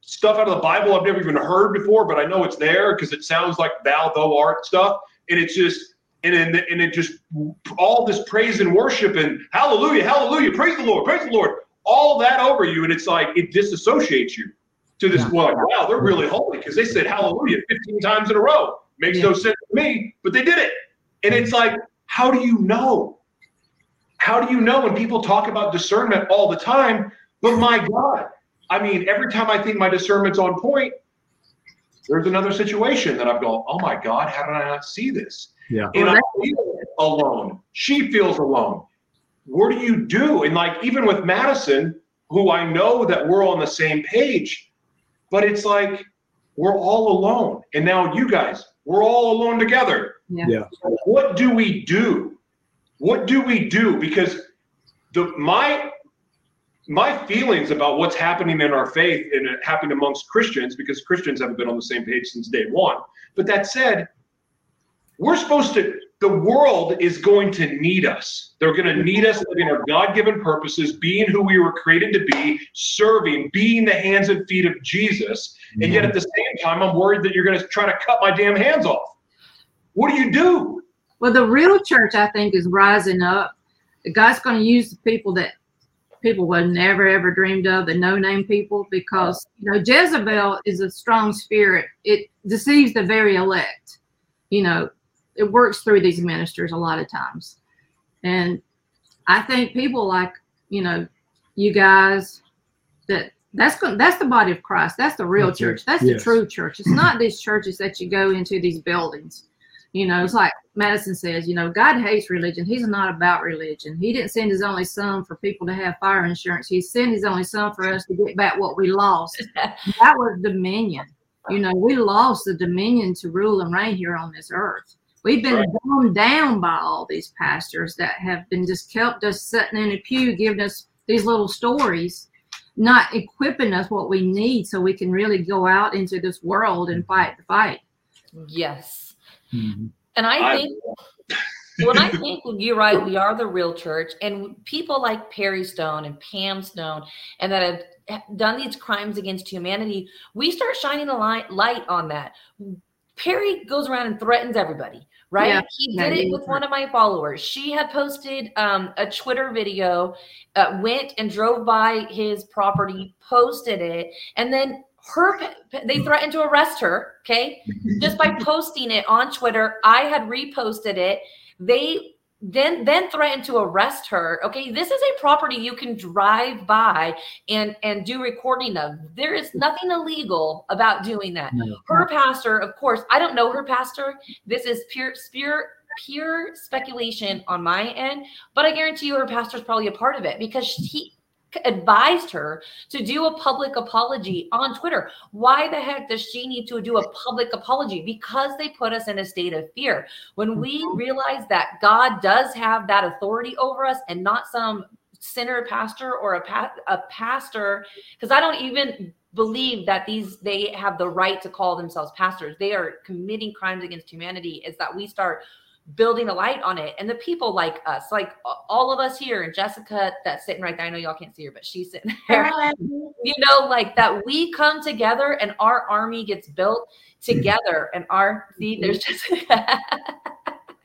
stuff out of the Bible I've never even heard before, but I know it's there because it sounds like thou, thou art stuff. And it's just, and, and, and it just, all this praise and worship and hallelujah, hallelujah, praise the Lord, praise the Lord, all that over you. And it's like, it disassociates you to this, yeah. well, wow, they're really holy because they said hallelujah 15 times in a row. Makes yeah. no sense to me, but they did it. And it's like, how do you know? How do you know when people talk about discernment all the time? But my God, I mean, every time I think my discernment's on point, there's another situation that I've gone, oh my God, how did I not see this? Yeah. And I feel alone. She feels alone. What do you do? And like even with Madison, who I know that we're on the same page, but it's like we're all alone. And now you guys, we're all alone together. Yeah. yeah. What do we do? What do we do? Because the my my feelings about what's happening in our faith and it happening amongst Christians, because Christians haven't been on the same page since day one. But that said, we're supposed to the world is going to need us. They're going to need us living our God given purposes, being who we were created to be, serving, being the hands and feet of Jesus. And yet at the same time, I'm worried that you're going to try to cut my damn hands off. What do you do? Well, the real church, I think, is rising up. God's going to use the people that people would never ever dreamed of, the no name people, because you know Jezebel is a strong spirit. It deceives the very elect. You know, it works through these ministers a lot of times. And I think people like, you know, you guys that that's that's the body of Christ. That's the real That's church. That's Yes. the true church. It's not these churches that you go into these buildings. You know, it's like Madison says, you know, God hates religion. He's not about religion. He didn't send his only son for people to have fire insurance. He sent his only son for us to get back what we lost. [LAUGHS] that was dominion. You know, we lost the dominion to rule and reign here on this earth. We've been Right. dumbed down by all these pastors that have been just kept us sitting in a pew, giving us these little stories, not equipping us what we need so we can really go out into this world and fight the fight. Yes. Mhm. And I I- think when I think you're right, we are the real church, and people like Perry Stone and Pam Stone, and that have done these crimes against humanity, we start shining a light, light on that. Perry goes around and threatens everybody, right? Yeah, he did it with one of my followers. She had posted um, a Twitter video, uh, went and drove by his property, posted it, and then her they threatened to arrest her. Okay, [LAUGHS] just by posting it on Twitter. I had reposted it. They then then threatened to arrest her. Okay, this is a property you can drive by and and do recording of. There is nothing illegal about doing that. No. Her pastor, of course, I don't know her pastor. This is pure pure pure speculation on my end, but I guarantee you her pastor's probably a part of it because he advised her to do a public apology on Twitter. Why the heck does she need to do a public apology? Because they put us in a state of fear. When we mm-hmm. realize that God does have that authority over us and not some sinner pastor or a, pa- a pastor, because I don't even believe that these they have the right to call themselves pastors. They are committing crimes against humanity. Is that we start building a light on it. And the people like us, like all of us here, and Jessica that's sitting right there. I know y'all can't see her, but she's sitting [LAUGHS] there. You know, like that we come together and our army gets built together. And our see, there's [LAUGHS] just [LAUGHS]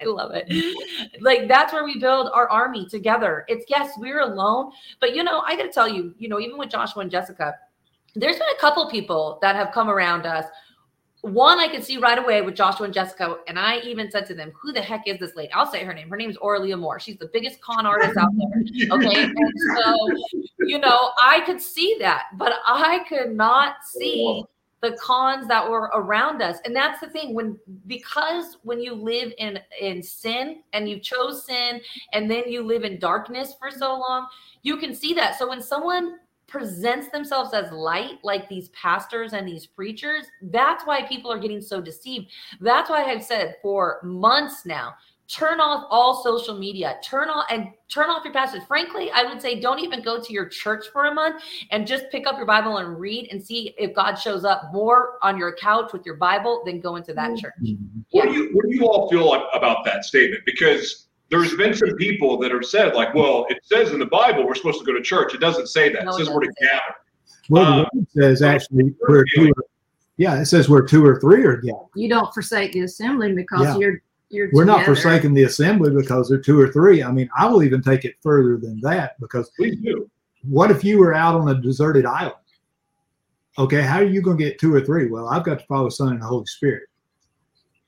I love it. Like that's where we build our army together. It's yes, we're alone, but you know, I gotta tell you, you know, even with Joshua and Jessica, there's been a couple people that have come around us one I could see right away with Joshua and Jessica, and I even said to them, "Who the heck is this lady?" I'll say her name. Her name is Aurelia Moore. She's the biggest con [LAUGHS] artist out there. Okay, and so you know I could see that, but I could not see the cons that were around us, and that's the thing when because when you live in in sin and you chose sin, and then you live in darkness for so long, you can see that. So when someone presents themselves as light like these pastors and these preachers that's why people are getting so deceived that's why i've said for months now turn off all social media turn off and turn off your pastors frankly i would say don't even go to your church for a month and just pick up your bible and read and see if god shows up more on your couch with your bible than go into that church Mhm. What do you what do you all feel about that statement? Because there's been some people that have said like, well, it says in the Bible we're supposed to go to church. It doesn't say that. No, it it says we're to doesn't say that. gather. Well, the uh, word says actually where two or, yeah, it says where two or three are gathered. You don't forsake the assembly because Yeah. you're you're We're not forsaking the assembly because they're two or three. I mean, I will even take it further than that because Please do. what if you were out on a deserted island? Okay, how are you going to get two or three? Well, I've got the Father, Son, and the Holy Spirit.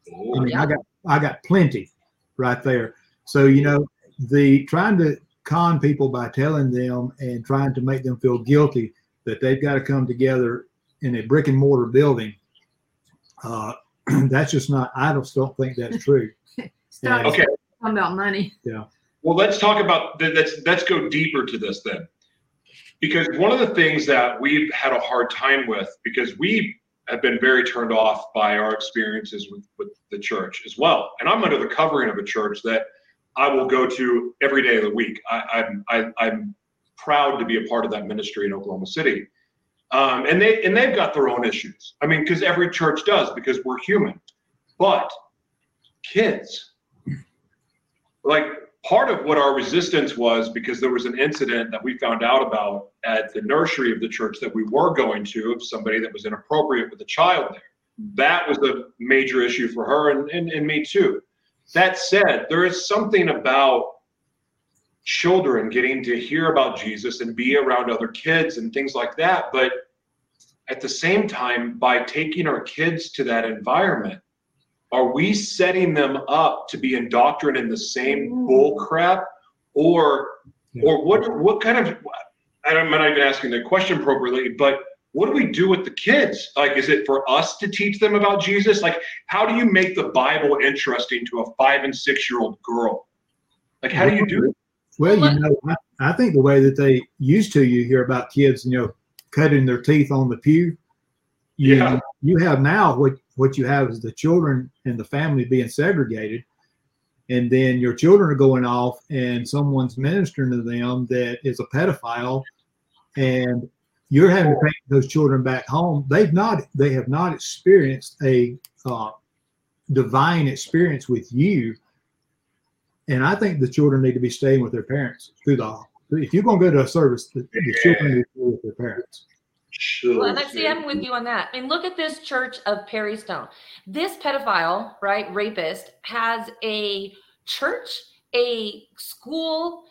I mean, I got I got plenty right there. So you know, the trying to con people by telling them and trying to make them feel guilty that they've got to come together in a brick and mortar building. Uh, [CLEARS THROAT] that's just not. I just don't think that's [LAUGHS] true. Start Okay. talking about money. Yeah. Well, let's talk about th- let's let's go deeper to this then, because one of the things that we've had a hard time with because we have been very turned off by our experiences with with the church as well, and I'm under the covering of a church that I will go to every day of the week. I, I'm I, I'm proud to be a part of that ministry in Oklahoma City, um, and they and they've got their own issues. I mean, because every church does because we're human, but kids. Like part of what our resistance was because there was an incident that we found out about at the nursery of the church that we were going to of somebody that was inappropriate with a child there. That was a major issue for her and, and, and me too. That said, there is something about children getting to hear about Jesus and be around other kids and things like that. But at the same time, by taking our kids to that environment, are we setting them up to be indoctrinated in the same mm. bull crap or Yeah. or what what kind of I'm not even asking the question appropriately, but what do we do with the kids? Like, is it for us to teach them about Jesus? Like, how do you make the Bible interesting to a five and six year old girl? Like, how do you do it? Well, Well, you know, I, I think the way that they used to, you hear about kids, you know, cutting their teeth on the pew. You, Yeah. You have now what what you have is the children and the family being segregated, and then your children are going off, and someone's ministering to them that is a pedophile, and you're having to take those children back home. They've not they have not experienced a uh, divine experience with you and I think the children need to be staying with their parents through the. If you're going to go to a service, the, the children need to be with their parents. Sure. Well, and I see I'm with you on that. I mean, look at this church of Perry Stone. This pedophile, right, rapist, has a church, a school,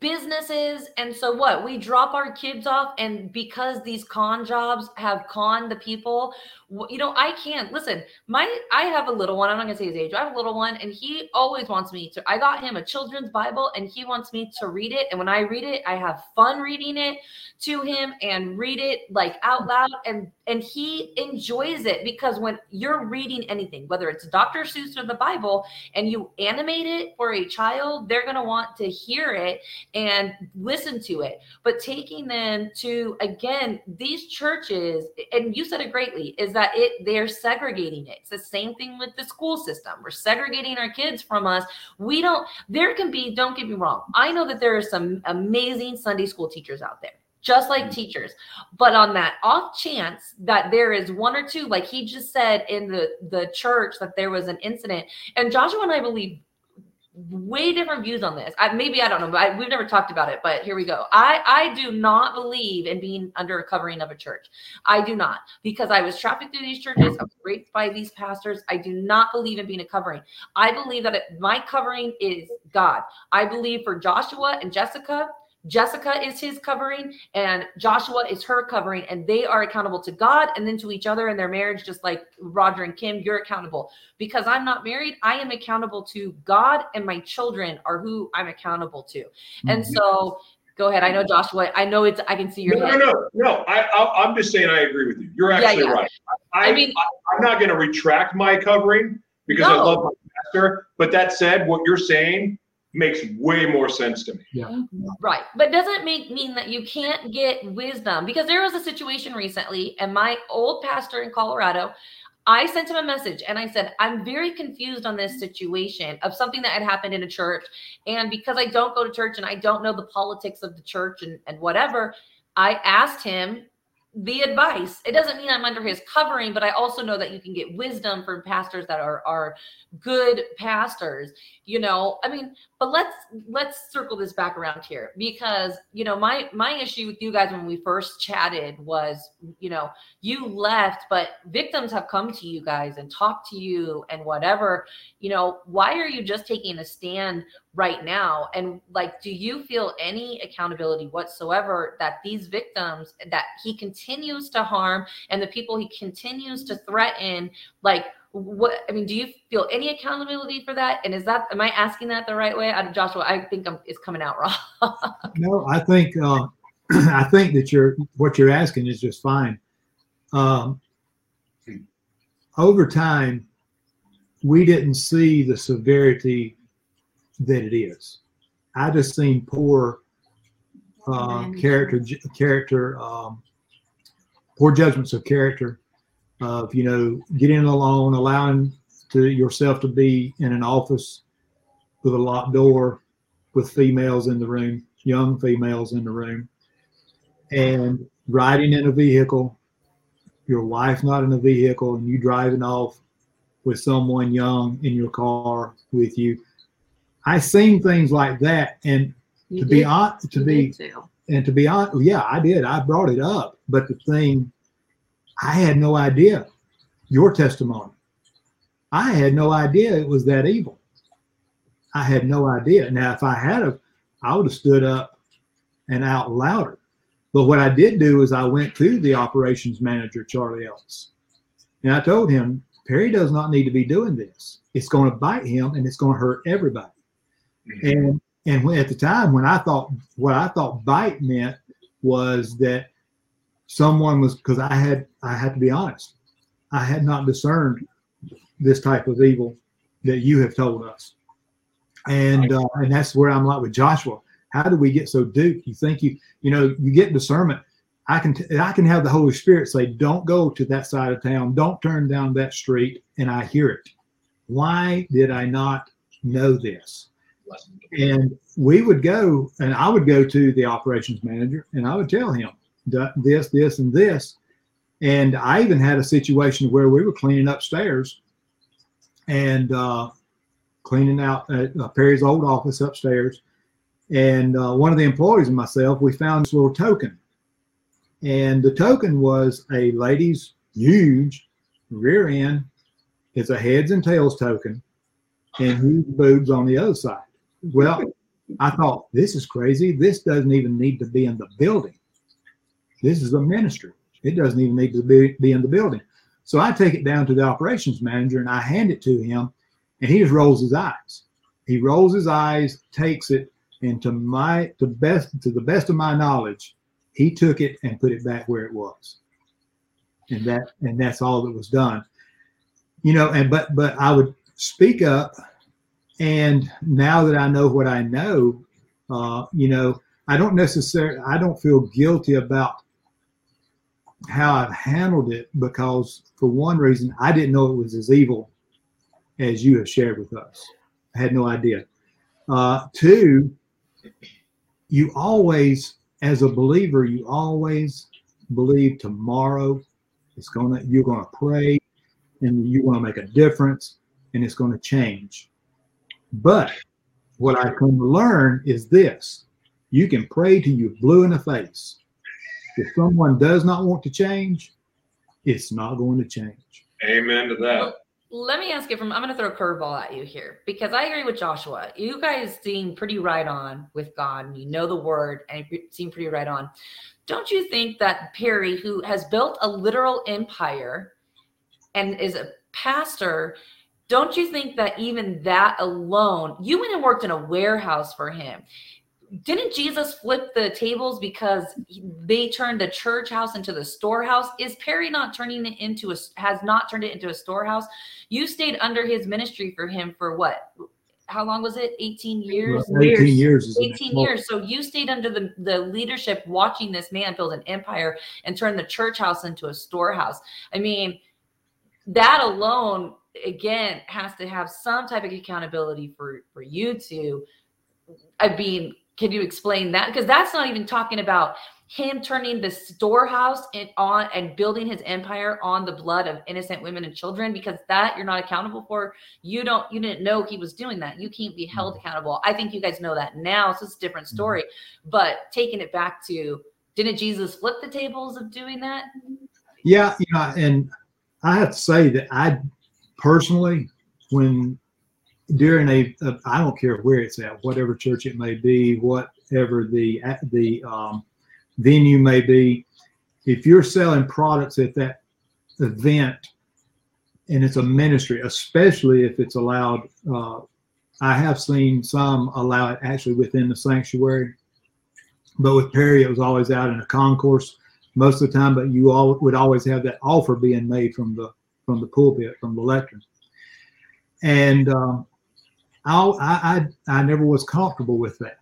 businesses. And so what? We drop our kids off, and because these con jobs have conned the people, you know, I can't listen. My I have a little one. I'm not gonna say his age. I have a little one, and he always wants me to. I got him a children's Bible, and he wants me to read it. And when I read it, I have fun reading it to him and read it like out mm. loud and and he enjoys it because when you're reading anything whether it's dr seuss or the bible and you animate it for a child they're going to want to hear it and listen to it but taking them to again these churches and you said it greatly is that it they're segregating it. It's the same thing with the school system. We're segregating our kids from us. We don't there can be don't get me wrong i know that there are some amazing sunday school teachers out there just like mm. teachers. But on that off chance that there is one or two like he just said in the the church that there was an incident and joshua and i believe way different views on this. I, maybe i don't know but I, we've never talked about it but here we go. I i do not believe in being under a covering of a church. I do not because i was trafficked through these churches i was raped by these pastors. I do not believe in being a covering. I believe that it, my covering is god. I believe for joshua and jessica Jessica is his covering and Joshua is her covering, and they are accountable to God and then to each other in their marriage, just like Roger and Kim, you're accountable. Because I'm not married, I am accountable to God, and my children are who I'm accountable to. And mm-hmm. so go ahead. I know Joshua, I know it's I can see your No, no, head. no, no. I, I, I'm just saying I agree with you. You're actually yeah. right. I, I mean- I, am not going to retract my covering because I love my pastor. But that said, what you're saying makes way more sense to me. Yeah. Mm-hmm. Right. But doesn't make mean that you can't get wisdom because there was a situation recently and my old pastor in Colorado, I sent him a message and I said, I'm very confused on this situation of something that had happened in a church. And because I don't go to church and I don't know the politics of the church and, and whatever, I asked him the advice. It doesn't mean I'm under his covering, but I also know that you can get wisdom from pastors that are are good pastors. You know, I mean, but let's let's circle this back around here because you know my my issue with you guys when we first chatted was you know you left but victims have come to you guys and talked to you and whatever. You know why are you just taking a stand right now? And like do you feel any accountability whatsoever that these victims that he continues to harm and the people he continues to threaten like what i mean do you feel any accountability for that? And is that am i asking that the right way? I, joshua i think i'm it's coming out wrong. [LAUGHS] No, I think uh, [CLEARS THROAT] I think that you're what you're asking is just fine. Um, over time, we didn't see the severity that it is. I just seen poor uh, character character um, poor judgments of character of you know getting alone, allowing to yourself to be in an office with a locked door with females in the room, young females in the room, and riding in a vehicle, your wife not in a vehicle, and you driving off with someone young in your car with you. I seen things like that, and You to be did- honest, to you be and to be honest, yeah, I did. I brought it up, but the thing, I had no idea your testimony. I had no idea it was that evil. I had no idea. Now, if I had have, I would have stood up and out louder. But what I did do is I went to the operations manager, Charlie Ellis, and I told him Perry does not need to be doing this. It's going to bite him and it's going to hurt everybody. Mm-hmm. And and when, at the time when I thought what I thought bite meant was that someone was because I had I had to be honest, I had not discerned this type of evil that you have told us, and uh, and that's where I'm like with Joshua. How do we get so duped? You think you you know you get discernment. I can t- I can have the Holy Spirit say, "Don't go to that side of town. Don't turn down that street," and I hear it. Why did I not know this? And we would go, and I would go to the operations manager, and I would tell him "Du- this, this, and this. And I even had a situation where we were cleaning upstairs, and uh, cleaning out uh, Perry's old office upstairs. And uh, one of the employees and myself, we found this little token, and the token was a lady's huge rear end. It's a heads and tails token, and huge boobs on the other side. Well, I thought this is crazy. This doesn't even need to be in the building. This is a ministry. It doesn't even need to be, be in the building. So I take it down to the operations manager and I hand it to him, and he just rolls his eyes. He rolls his eyes, takes it, and to my to best to the best of my knowledge, he took it and put it back where it was. And that and that's all that was done. You know, and but but I would speak up and now that I know what I know, uh, you know, I don't necessarily, I don't feel guilty about how I've handled it because, for one reason, I didn't know it was as evil as you have shared with us. I had no idea. Uh, two, you always, as a believer, you always believe tomorrow it's gonna, you're gonna pray, and you're gonna make a difference, and it's gonna change. But what I come to learn is this you can pray till you're blue in the face. If someone does not want to change, it's not going to change. Amen to that. Let me ask you from I'm going to throw a curveball at you here because I agree with Joshua. You guys seem pretty right on with God and you know the word and you seem pretty right on. Don't you think that Perry, who has built a literal empire and is a pastor, don't you think that even that alone, you went and worked in a warehouse for him? Didn't Jesus flip the tables because they turned the church house into the storehouse? Is Perry not turning it into a has not turned it into a storehouse? You stayed under his ministry for him for what? How long was it? 18 years? Well, 18 years is 18 years. So you stayed under the, the leadership watching this man build an empire and turn the church house into a storehouse. I mean, that alone again has to have some type of accountability for for you to I mean, can you explain that? Because that's not even talking about him turning the storehouse and on and building his empire on the blood of innocent women and children because that you're not accountable for. You don't you didn't know he was doing that. You can't be mm-hmm. held accountable. I think you guys know that now so it's a different mm-hmm. story. But taking it back to didn't jesus flip the tables of doing that? Yeah, yeah and I have to say that I personally, when during a, a I don't care where it's at, whatever church it may be, whatever the the um, venue may be, if you're selling products at that event and it's a ministry, especially if it's allowed, uh, I have seen some allow it actually within the sanctuary. But with Perry, it was always out in a concourse most of the time, but you all would always have that offer being made from the from the pulpit, from the lectern. And um, I'll, I, I I never was comfortable with that.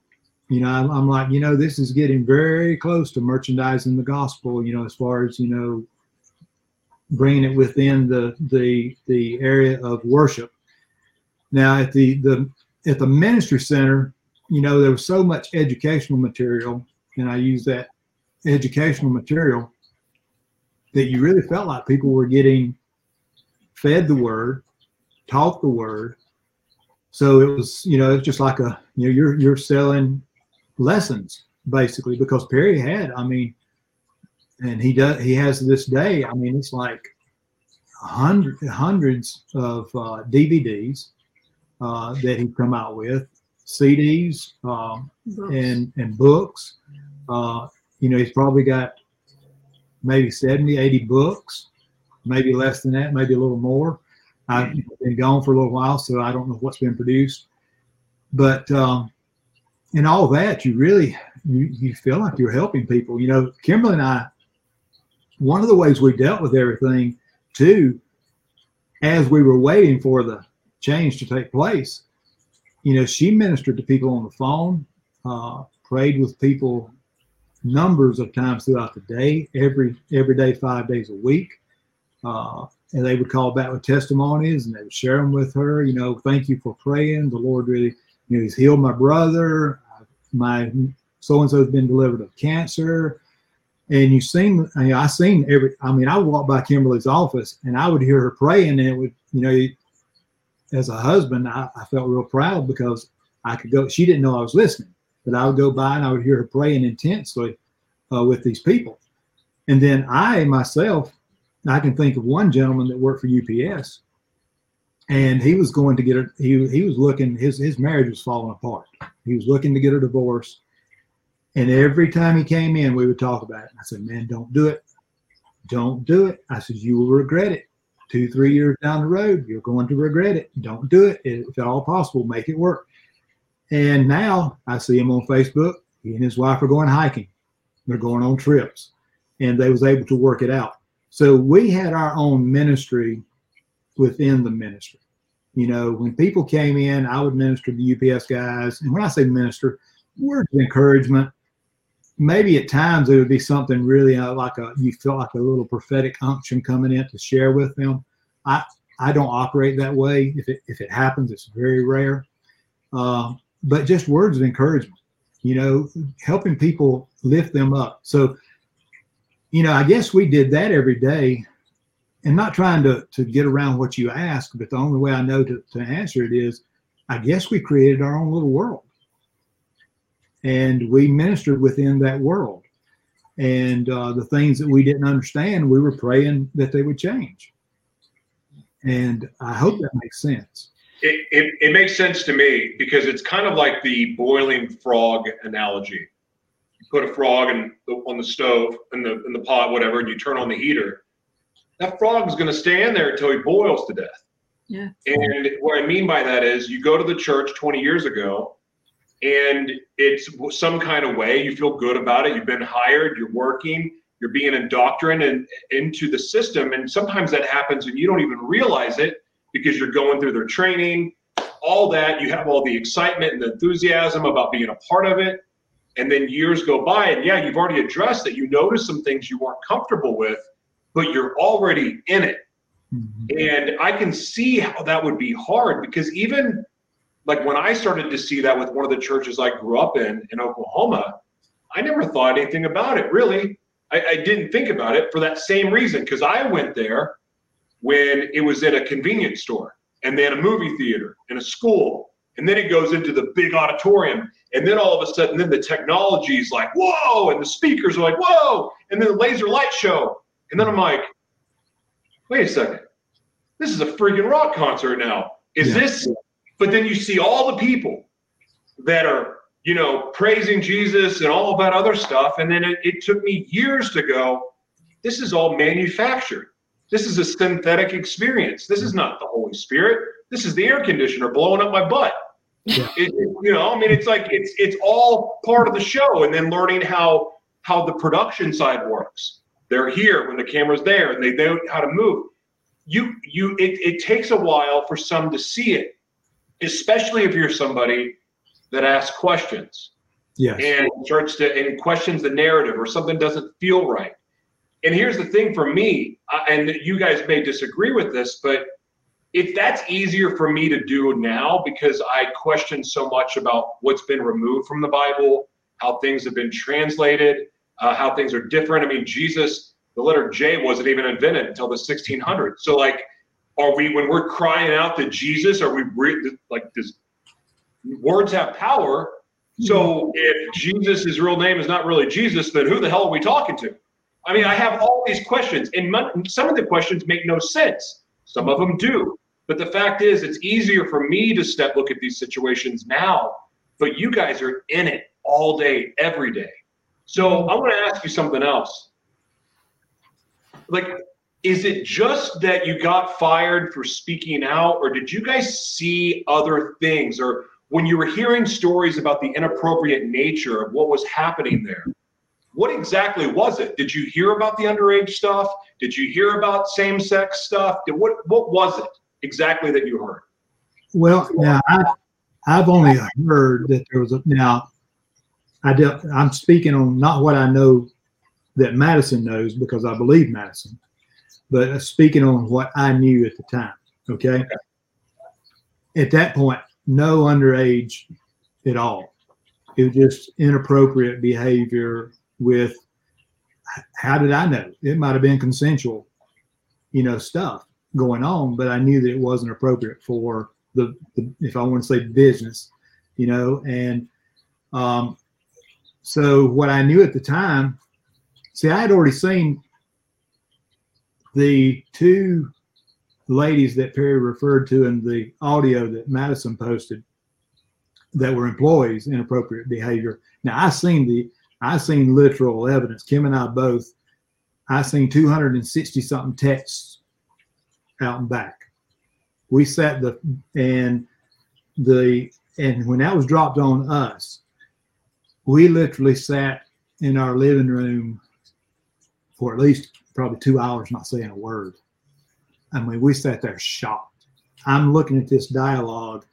You know, I'm, I'm like, you know, this is getting very close to merchandising the gospel. You know, as far as you know, bringing it within the the the area of worship. Now, at the the at the ministry center, you know, there was so much educational material, and I use that educational material that you really felt like people were getting fed the word taught the word. So it was, you know, it's just like a, you know, you're you're selling lessons basically because Perry had, I mean, and he does, he has this day. I mean, it's like hundred, hundreds of uh, DVDs uh, that he come out with, CDs, um, and and books. Uh, you know, he's probably got maybe 70, 80 books, maybe less than that, maybe a little more. I've been gone for a little while, so I don't know what's been produced. But um, in all that, you really you, you feel like you're helping people. You know, Kimberly and I, one of the ways we dealt with everything too, as we were waiting for the change to take place, you know, she ministered to people on the phone, uh, prayed with people numbers of times throughout the day, every every day, five days a week. Uh, and they would call back with testimonies and they would share them with her. You know, thank you for praying. The Lord really, you know, He's healed my brother. My so and so has been delivered of cancer. And you seen, I, mean, I seen every. I mean, I would walk by Kimberly's office and I would hear her praying, and it would, you know, as a husband, I, I felt real proud because I could go. She didn't know I was listening but I would go by and I would hear her praying intensely uh, with these people. And then I myself, I can think of one gentleman that worked for UPS, and he was going to get a he he was looking his his marriage was falling apart. He was looking to get a divorce, and every time he came in, we would talk about it. I said, "Man, don't do it, don't do it." I said, "You will regret it. Two three years down the road, you're going to regret it. Don't do it. If at all possible, make it work." And now I see him on Facebook. He and his wife are going hiking. They're going on trips, and they was able to work it out. So we had our own ministry within the ministry. You know, when people came in, I would minister to the UPS guys. And when I say minister, words of encouragement. Maybe at times it would be something really uh, like a you feel like a little prophetic unction coming in to share with them. I I don't operate that way. If it if it happens, it's very rare. Uh, but just words of encouragement, you know, helping people lift them up. So, you know, I guess we did that every day and not trying to, to get around what you ask, but the only way I know to, to answer it is I guess we created our own little world and we ministered within that world. And uh, the things that we didn't understand, we were praying that they would change. And I hope that makes sense. It, it, it makes sense to me because it's kind of like the boiling frog analogy. Put a frog in the, on the stove, in the in the pot, whatever, and you turn on the heater. That frog is going to stay in there until he boils to death. Yeah. And what I mean by that is, you go to the church 20 years ago, and it's some kind of way you feel good about it. You've been hired, you're working, you're being indoctrinated into the system, and sometimes that happens and you don't even realize it because you're going through their training, all that. You have all the excitement and the enthusiasm about being a part of it. And then years go by, and yeah, you've already addressed that you notice some things you weren't comfortable with, but you're already in it. Mm-hmm. And I can see how that would be hard because even like when I started to see that with one of the churches I grew up in in Oklahoma, I never thought anything about it really. I, I didn't think about it for that same reason because I went there when it was at a convenience store and then a movie theater and a school and then it goes into the big auditorium and then all of a sudden then the technology is like whoa and the speakers are like whoa and then the laser light show and then i'm like wait a second this is a freaking rock concert now is yeah. this but then you see all the people that are you know praising jesus and all that other stuff and then it, it took me years to go this is all manufactured this is a synthetic experience. This is not the Holy Spirit. This is the air conditioner blowing up my butt. Yeah. It, you know, I mean, it's like it's it's all part of the show, and then learning how how the production side works. They're here when the camera's there, and they know how to move. You you it, it takes a while for some to see it, especially if you're somebody that asks questions. Yes. And starts to and questions the narrative or something doesn't feel right. And here's the thing for me, uh, and you guys may disagree with this, but if that's easier for me to do now because I question so much about what's been removed from the Bible, how things have been translated, uh, how things are different. I mean, Jesus, the letter J wasn't even invented until the 1600s. So, like, Are we when we're crying out to Jesus? Are we re- like does words have power? So if Jesus' real name is not really Jesus, then who the hell are we talking to? I mean, I have all these questions, and some of the questions make no sense. Some of them do. But the fact is, it's easier for me to step look at these situations now, but you guys are in it all day, every day. So I want to ask you something else. Like, is it just that you got fired for speaking out, or did you guys see other things? Or when you were hearing stories about the inappropriate nature of what was happening there, what exactly was it? Did you hear about the underage stuff? Did you hear about same sex stuff? Did, what, what was it exactly that you heard? Well, now I've, I've only heard that there was a, now I do, I'm speaking on not what I know that Madison knows because I believe Madison, but speaking on what I knew at the time. Okay. okay. At that point, no underage at all. It was just inappropriate behavior with how did I know? It might have been consensual, you know, stuff going on, but I knew that it wasn't appropriate for the, the if I want to say business, you know, and um, so what I knew at the time, see, I had already seen the two ladies that Perry referred to in the audio that Madison posted that were employees inappropriate behavior. Now I seen the I seen literal evidence. Kim and I both. I seen 260 something texts out and back. We sat the and the and when that was dropped on us, we literally sat in our living room for at least probably two hours not saying a word. I mean, we sat there shocked. I'm looking at this dialogue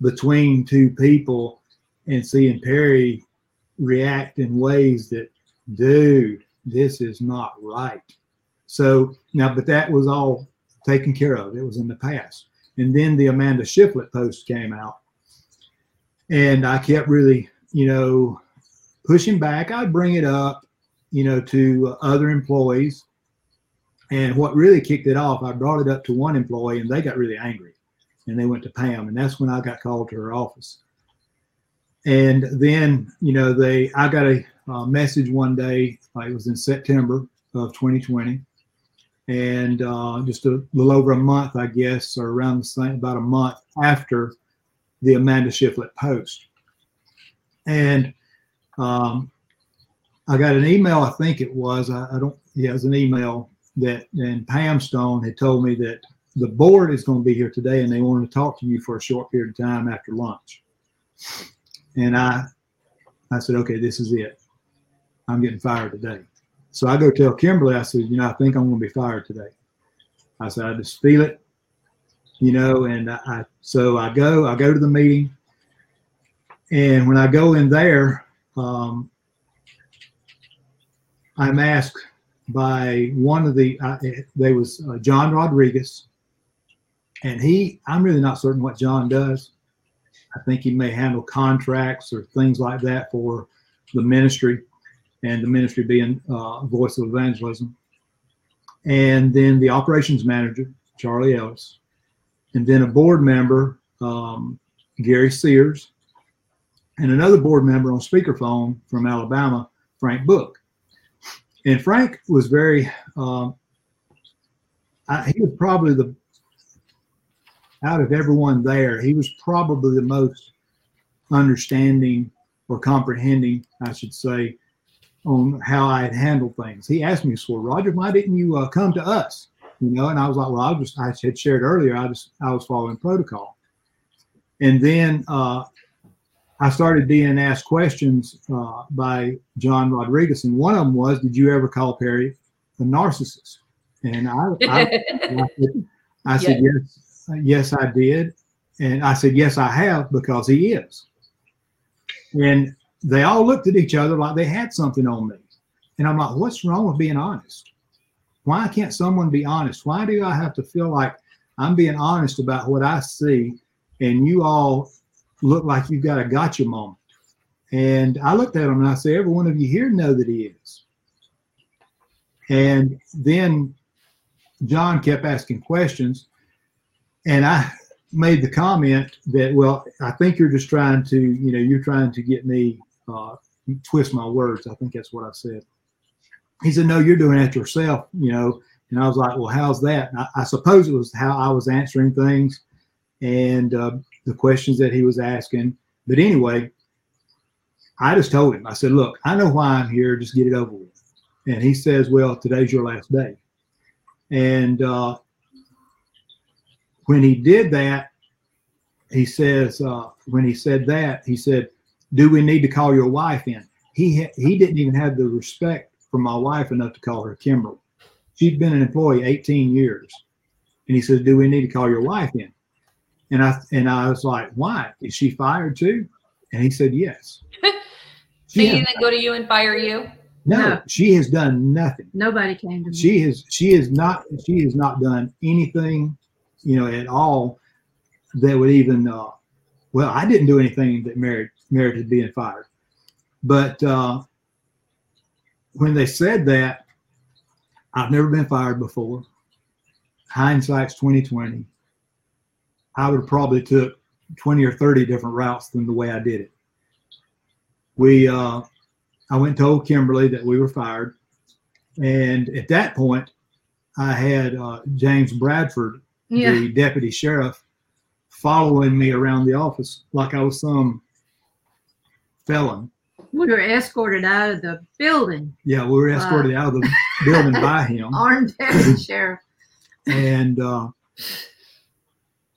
between two people and seeing Perry react in ways that, dude, this is not right. So now, but that was all taken care of. It was in the past. And then the Amanda Shiflett post came out. And I kept really, you know, pushing back. I'd bring it up, you know, to other employees. And what really kicked it off, I brought it up to one employee and they got really angry and they went to Pam. And that's when I got called to her office. And then, you know, they, I got a uh, message one day, uh, it was in September of 2020. And uh, just a little over a month, I guess, or around the same, about a month after the Amanda Shiflett post. And um, I got an email, I think it was, I, I don't, yeah, it was an email that, and Pam Stone had told me that the board is going to be here today and they want to talk to you for a short period of time after lunch. And I, I said, okay, this is it. I'm getting fired today. So I go tell Kimberly, I said, you know, I think I'm going to be fired today. I said, I just feel it, you know, and I, I so I go, I go to the meeting. And when I go in there, um, I'm asked by one of the, uh, there was uh, John Rodriguez, and he, I'm really not certain what John does. I think he may handle contracts or things like that for the ministry, and the ministry being uh, Voice of Evangelism. And then the operations manager, Charlie Ellis, and then a board member, um, Gary Sears, and another board member on speakerphone from Alabama, Frank Book. And Frank was very, um, I, he was probably the, out of everyone there, he was probably the most understanding or comprehending, I should say, on how I had handled things. He asked me, "Well, Roger, why didn't you uh, come to us?" You know, and I was like, "Well, I just I had shared earlier. I just I was following protocol." And then uh, I started being asked questions uh, by John Rodriguez, and one of them was, "Did you ever call Perry a narcissist?" And I, I, I, said, I said [LAUGHS] yes, yes, I did, and I said yes, I have because he is. And they all looked at each other like they had something on me, and I'm like, "What's wrong with being honest? Why can't someone be honest? Why do I have to feel like I'm being honest about what I see, and you all look like you've got a gotcha moment. And I looked at him and I said, every one of you here know that he is. And then John kept asking questions. and I made the comment that, well, I think you're just trying to, you know, you're trying to get me uh, twist my words. I think that's what I said. He said, no, you're doing it yourself, you know. And I was like, well, how's that? I, I, suppose it was how I was answering things and uh, the questions that he was asking. But anyway, I just told him, I said, look, I know why I'm here. Just get it over with. And he says, well, today's your last day. And uh, when he did that, he says, uh, when he said that, he said, do we need to call your wife in? He, ha- he didn't even have the respect for my wife enough to call her Kimberly. She'd been an employee 18 years. And he said, do we need to call your wife in? And I, and I was like, why? Is she fired too? And he said, yes. [LAUGHS] so he didn't go to you and fire you? No, no, she has done nothing. Nobody came to me. She has she has not she has not done anything, you know, at all that would even uh, well, I didn't do anything that merited merited being fired. But uh, when they said that, I've never been fired before. Hindsight's twenty twenty. I would have probably took twenty or thirty different routes than the way I did it. We uh, I went and told Kimberly that we were fired. And at that point, I had uh, James Bradford, yeah. the deputy sheriff, following me around the office like I was some felon. We were escorted out of the building. Yeah, we were escorted uh, out of the [LAUGHS] building by him. Armed deputy sheriff. And, uh,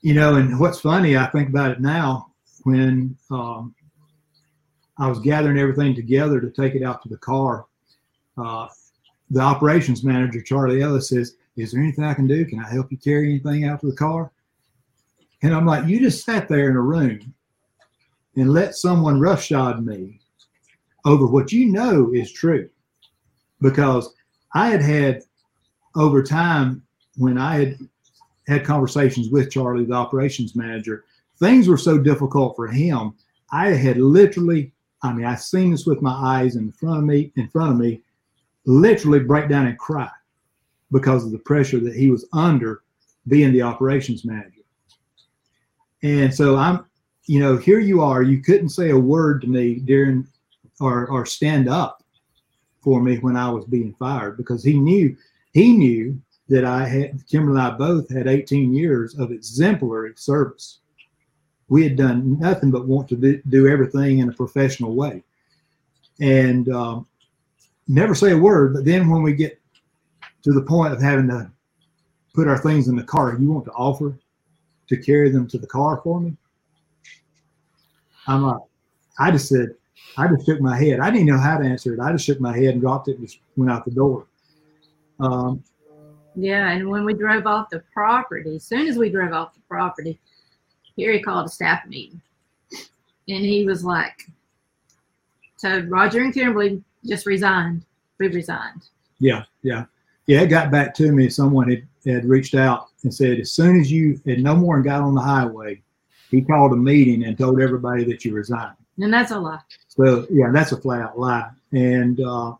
you know, and what's funny, I think about it now when um, I was gathering everything together to take it out to the car. Uh, the operations manager, Charlie Ellis, says, Is there anything I can do? Can I help you carry anything out to the car? And I'm like, You just sat there in a room and let someone roughshod me over what you know is true. Because I had had over time, when I had had conversations with Charlie, the operations manager, things were so difficult for him. I had literally I mean, I've seen this with my eyes in front of me, in front of me, literally break down and cry because of the pressure that he was under being the operations manager. And so I'm, you know, here you are. You couldn't say a word to me during or or stand up for me when I was being fired because he knew he knew that I had Kimberly and I both had 18 years of exemplary service we had done nothing but want to do everything in a professional way and um, never say a word but then when we get to the point of having to put our things in the car you want to offer to carry them to the car for me i'm like i just said i just shook my head i didn't know how to answer it i just shook my head and dropped it and just went out the door um, yeah and when we drove off the property as soon as we drove off the property Harry called a staff meeting. And he was like, so Roger and Kimberly just resigned. We resigned. Yeah, yeah. Yeah, it got back to me. Someone had, had reached out and said, as soon as you had no more and got on the highway, he called a meeting and told everybody that you resigned. And that's a lie. So yeah, that's a flat out lie. And uh,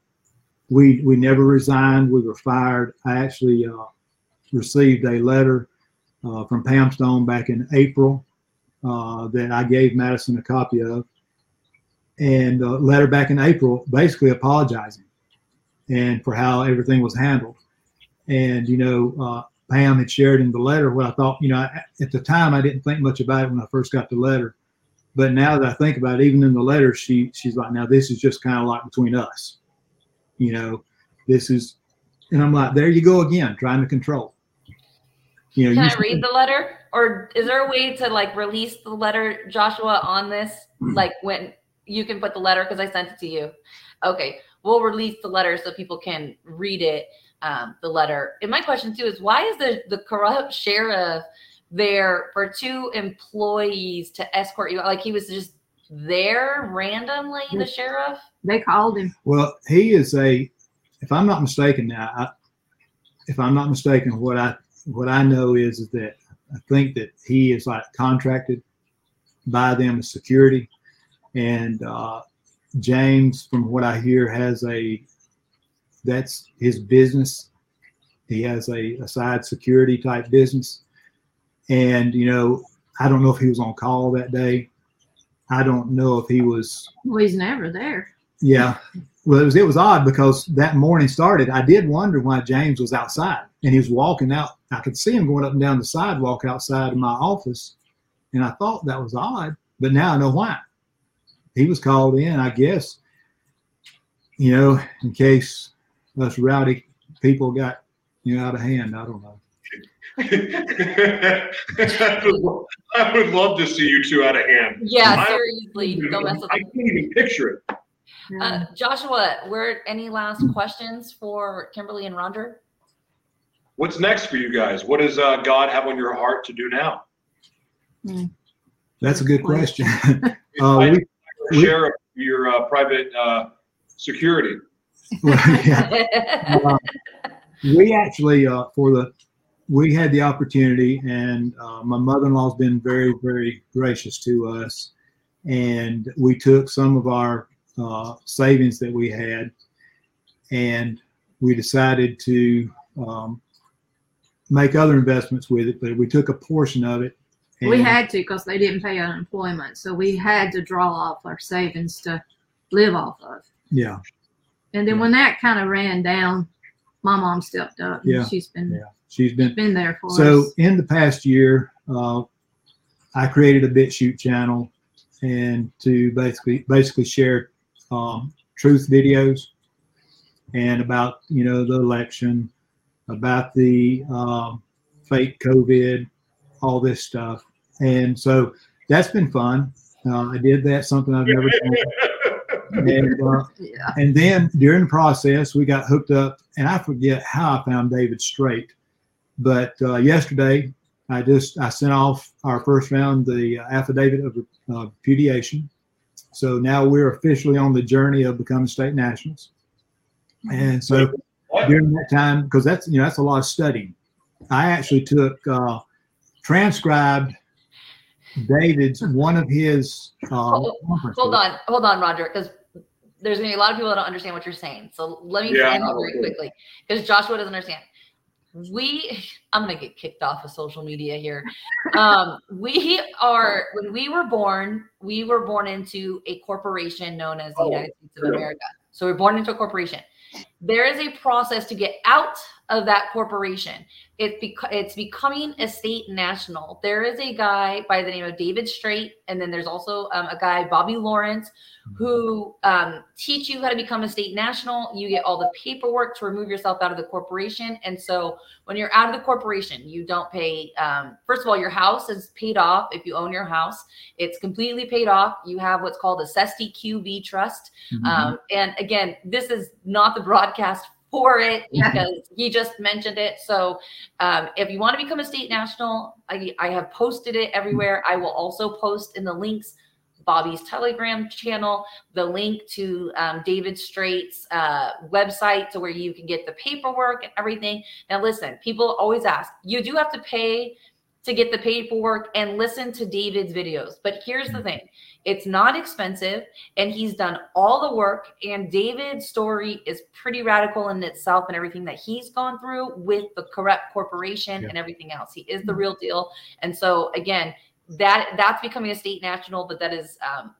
we we never resigned. We were fired. I actually uh, received a letter uh, from Pam Stone back in April uh, that I gave Madison a copy of, and a letter back in April basically apologizing and for how everything was handled. And, you know, uh, Pam had shared in the letter what I thought, you know, at the time I didn't think much about it when I first got the letter. But now that I think about it, even in the letter, she she's like, now this is just kind of like between us. You know, this is, and I'm like, there you go again, trying to control. You know, Can I read the letter? Or is there a way to like release the letter, Joshua, on this? Mm-hmm. Like when you can put the letter because I sent it to you. Okay, we'll release the letter so people can read it. Um, the letter. And my question too is why is the the corrupt sheriff there for two employees to escort you? Like he was just there randomly, the sheriff. They called him. Well, he is a. If I'm not mistaken, now, I, if I'm not mistaken, what I what I know is, is that I think that he is like contracted by them as security. And uh, James, from what I hear, has a that's his business. He has a, a side security type business. And you know, I don't know if he was on call that day. I don't know if he was. Well, he's never there. Yeah. Well, it was it was odd because that morning started. I did wonder why James was outside and he was walking out. I could see him going up and down the sidewalk outside of my office, and I thought that was odd. But now I know why. He was called in, I guess. You know, in case us rowdy people got you know out of hand. I don't know. [LAUGHS] I would love to see you two out of hand. Yeah, I- seriously, don't mess with I can't even picture it. Uh, Joshua, were any last questions for Kimberly and Roger? What's next for you guys? What does uh, God have on your heart to do now? That's a good question. [LAUGHS] uh, we, we- Share of your uh, private uh, security. [LAUGHS] yeah. Uh, we actually uh, for the we had the opportunity and uh, my mother-in-law's been very very gracious to us and we took some of our uh, savings that we had and we decided to um, make other investments with it but we took a portion of it We had to because they didn't pay unemployment, so we had to draw off our savings to live off of. yeah And then when that kind of ran down, my mom stepped up. and Yeah. she's been Yeah. she's been been there for So us. So in the past year, uh, I created a BitChute channel and to basically basically share um, truth videos and about you know the election, about the um, fake COVID, all this stuff, and so that's been fun. Uh, I did that something I've never done. [LAUGHS] And, uh, Yeah. and then during the process, we got hooked up, and I forget how I found David Straight. But uh, yesterday, I just I sent off our first round, the affidavit of uh, repudiation. So now we're officially on the journey of becoming state nationals. And so during that time, because that's you know that's a lot of studying. I actually took uh, transcribed David's one of his. Uh, Hold- Hold on, hold on, Roger, because there's gonna be a lot of people that don't understand what you're saying. So let me Yeah, explain very quickly, because Joshua doesn't understand. We, [LAUGHS] I'm gonna get kicked off of social media here. Um, [LAUGHS] we are when we were born, we were born into a corporation known as the Oh, United States of yeah. America. So we're born into a corporation. There is a process to get out of that corporation. It bec- it's becoming a state national. There is a guy by the name of David Straight, and then there's also um, a guy Bobby Lawrence who um, teach you how to become a state national. You get all the paperwork to remove yourself out of the corporation. And so when you're out of the corporation, you don't pay. Um, first of all, your house is paid off if you own your house. It's completely paid off. You have what's called a Cestui Que Vie trust. Mhm. Um, and again, this is not the broadcast for it because he just mentioned it. So um, if you want to become a state national, I, I have posted it everywhere. I will also post in the links Bobby's Telegram channel, the link to um, David Straight's uh, website to where you can get the paperwork and everything. Now, listen, people always ask, you do have to pay to get the paperwork and listen to David's videos. But here's the thing it's not expensive, and he's done all the work. And David's story is pretty radical in itself and everything that he's gone through with the correct corporation Yeah. and everything else. He is the real deal. And so, again, that that's becoming a state national, but that is um,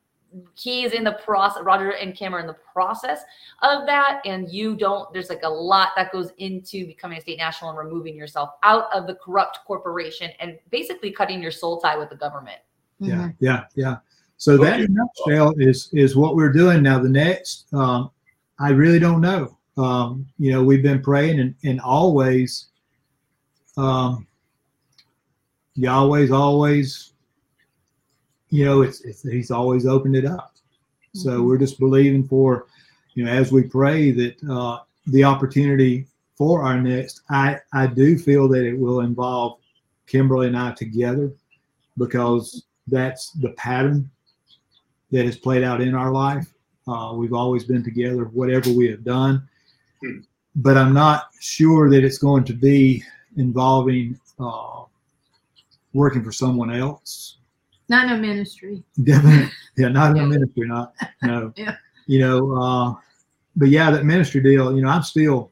he is in the process. Roger and Kim are in the process of that, and you don't. There's like a lot that goes into becoming a state national and removing yourself out of the corrupt corporation and basically cutting your soul tie with the government. yeah Mhm. yeah yeah so that in nutshell is is what we're doing. Now the next um, i really don't know. Um, you know we've been praying and, and always um, Yahweh's always you know it's, it's he's always opened it up. So Mhm. we're just believing for you know as we pray that uh, the opportunity for our next i i do feel that it will involve kimberly and i together because that's the pattern that has played out in our life. Uh, we've always been together, whatever we have done. Hmm. But I'm not sure that it's going to be involving uh, working for someone else. Not no ministry. [LAUGHS] Definitely, yeah, not in Yeah. a ministry, not no. [LAUGHS] Yeah. You know, uh, but yeah, that ministry deal. You know, I'm still,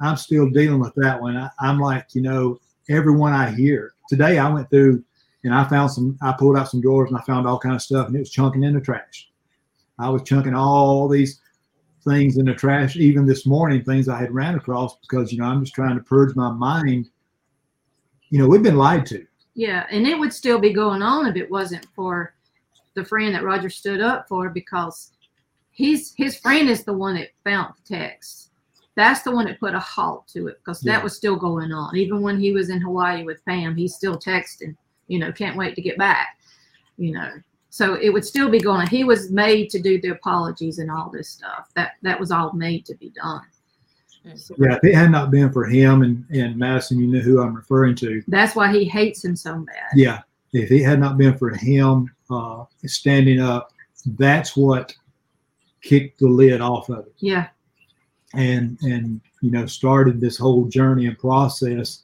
I'm still dealing with that one. I, I'm like, you know, everyone I hear today I went through and I found some. I pulled out some drawers and I found all kind of stuff, and it was chunking in the trash. I was chunking all these things in the trash, even this morning, things I had ran across because you know I'm just trying to purge my mind. You know, we've been lied to. Yeah, and it would still be going on if it wasn't for the friend that Roger stood up for because he's his friend is the one that found the text. That's the one that put a halt to it because Yeah. that was still going on. Even when he was in Hawaii with Pam, he's still texting, you know, can't wait to get back, you know. So it would still be going. He was made to do the apologies and all this stuff. That that was all made to be done. So Yeah, if it had not been for him and, and Madison, you know who I'm referring to. that's why he hates him so bad. Yeah, if it had not been for him uh, standing up, that's what kicked the lid off of it, Yeah. and and you know started this whole journey and process.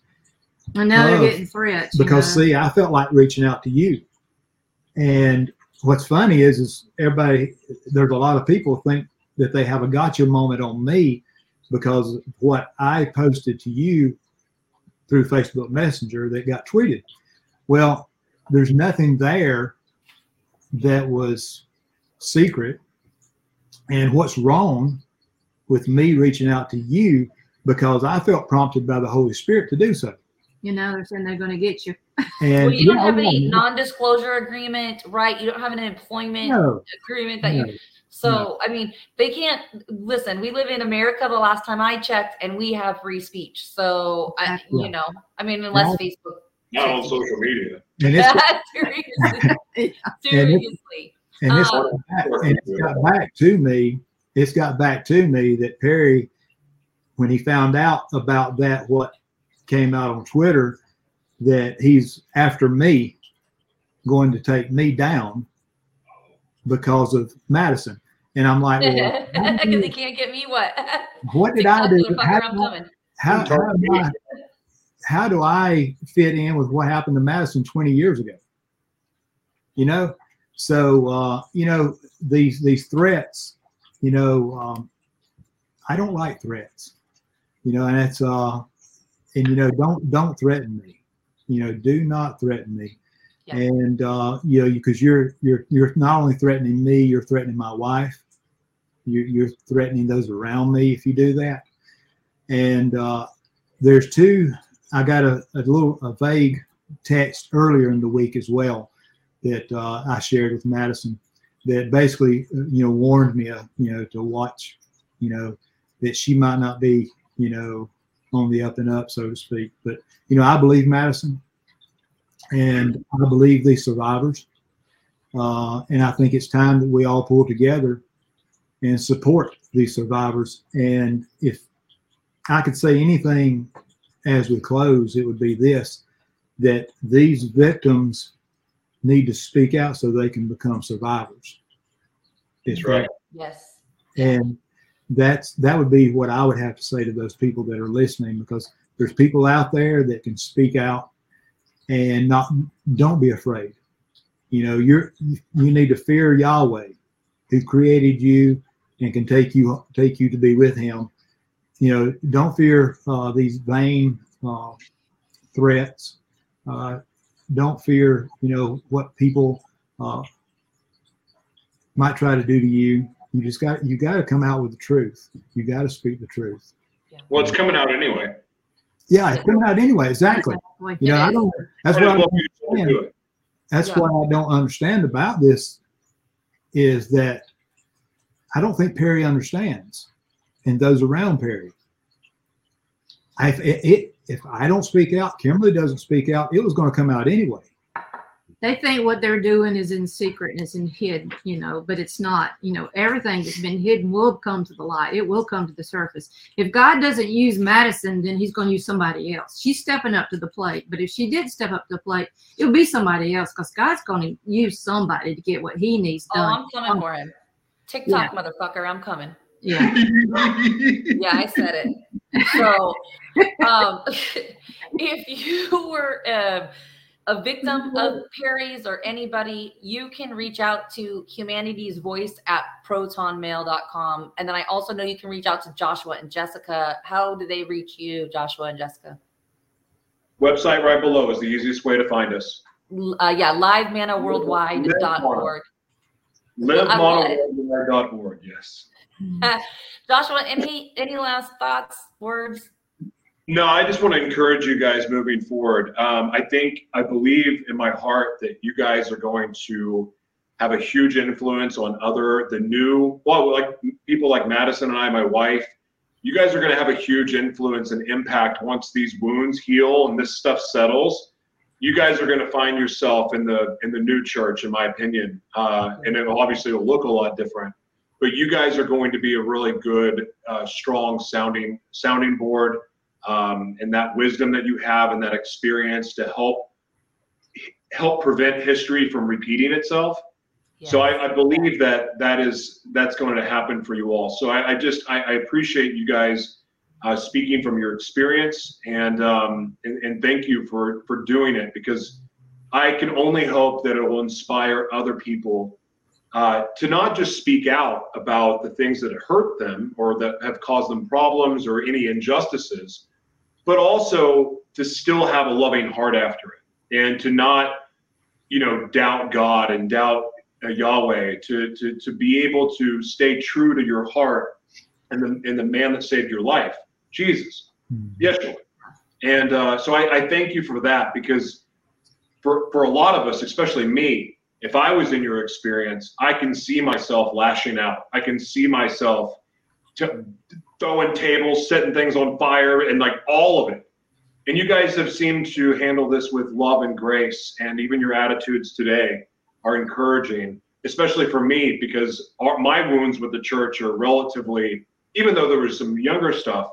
And now they're getting threats. Because know. see, I felt like reaching out to you, and what's funny is is everybody there's a lot of people think that they have a gotcha moment on me because of what I posted to you through Facebook Messenger that got tweeted. Well, there's nothing there that was secret. And what's wrong with me reaching out to you because I felt prompted by the Holy Spirit to do so. You know, they're saying they're going to get you. And Well, you don't have any yeah, non-disclosure agreement, right? You don't have an employment no, agreement that no. you. So I mean, they can't listen. We live in America. The last time I checked, and we have free speech. So I, Exactly. you know, I mean, unless Well, Facebook. Not on social media. And it's [LAUGHS] seriously, [LAUGHS] seriously. and it's Um, got back, and it's got back to me. It's got back to me that Perry, when he found out about that, what came out on Twitter, that he's after me, going to take me down because of Madison. And I'm like, Because [LAUGHS] do they you- can't get me what? [LAUGHS] what did [LAUGHS] I do? How, I'm how, how, am I- how do I fit in with what happened to Madison 20 years ago? You know, so uh, you know these these threats. You know, um, I don't like threats. You know, and it's uh, and you know, don't don't threaten me. You know, do not threaten me. Yeah. And uh, you know, because you're you're you're not only threatening me, you're threatening my wife. You're, you're threatening those around me if you do that. And uh, there's two. I got a, a little a vague text earlier in the week as well that uh, I shared with Madison that basically you know warned me uh, you know to watch you know that she might not be you know on the up and up so to speak. But you know I believe Madison, and I believe these survivors, uh, and I think it's time that we all pull together and support these survivors. And if I could say anything as we close, it would be this that these victims need to speak out so they can become survivors. That's right. Yes. And that's that would be what I would have to say to those people that are listening because there's people out there that can speak out and not don't be afraid. You know, you're you need to fear Yahweh who created you and can take you take you to be with him. You know, don't fear uh, these vain uh, threats. Uh, don't fear, you know, what people uh, might try to do to you. You just got you got to come out with the truth. You got to speak the truth. Well, it's coming out anyway. Yeah, it's coming out anyway. Exactly. Like, You know, I don't. That's Might what I well be able do That's yeah. what I don't understand about this is that I don't think Perry understands, and those around Perry. I, if, it, if I don't speak out, Kimberly doesn't speak out, it was going to come out anyway. They think what they're doing is in secret and it's in hidden, you know, but it's not. You know, everything that's been hidden will come to the light. It will come to the surface. If God doesn't use Madison, then He's going to use somebody else. She's stepping up to the plate, but if she did step up to the plate, it would be somebody else because God's going to use somebody to get what He needs done. Oh, done. I'm coming for him. TikTok, motherfucker, I'm coming. yeah, [LAUGHS] Yeah, I said it. So, um, [LAUGHS] if you were uh, a victim of Perry's or anybody, you can reach out to Humanity's Voice at protonmail.com. And then I also know you can reach out to Joshua and Jessica. How do they reach you, Joshua and Jessica? Website right below is the easiest way to find us. Uh, yeah, livemanaworldwide.org. LiveMonoWorldwide.org. Yes. [LAUGHS] Joshua, any any last thoughts, words? No, I just want to encourage you guys moving forward. Um, I think, I believe in my heart that you guys are going to have a huge influence on other, the new, well, like people like Madison and I, my wife, you guys are going to have a huge influence and impact once these wounds heal and this stuff settles. You guys are going to find yourself in the in the new church, in my opinion, uh, and it obviously will look a lot different. But you guys are going to be a really good, uh, strong sounding sounding board um, and that wisdom that you have and that experience to help help prevent history from repeating itself. Yeah. So I, I, believe that that is that's going to happen for you all. So I, I just I, I, appreciate you guys uh, speaking from your experience and, um, and and thank you for for doing it because I can only hope that it will inspire other people uh, to not just speak out about the things that hurt them or that have caused them problems or any injustices, but also to still have a loving heart after it and to not, you know, doubt God and doubt uh, Yahweh, to, to, to be able to stay true to your heart and the, and the man that saved your life, Jesus, mm-hmm. Yeshua. And uh, so I, I thank you for that because for, for a lot of us, especially me, if I was in your experience, I can see myself lashing out. I can see myself to, throwing tables, setting things on fire, and like all of it. And you guys have seemed to handle this with love and grace, and even your attitudes today are encouraging, especially for me, because our, my wounds with the church are relatively, even though there was some younger stuff,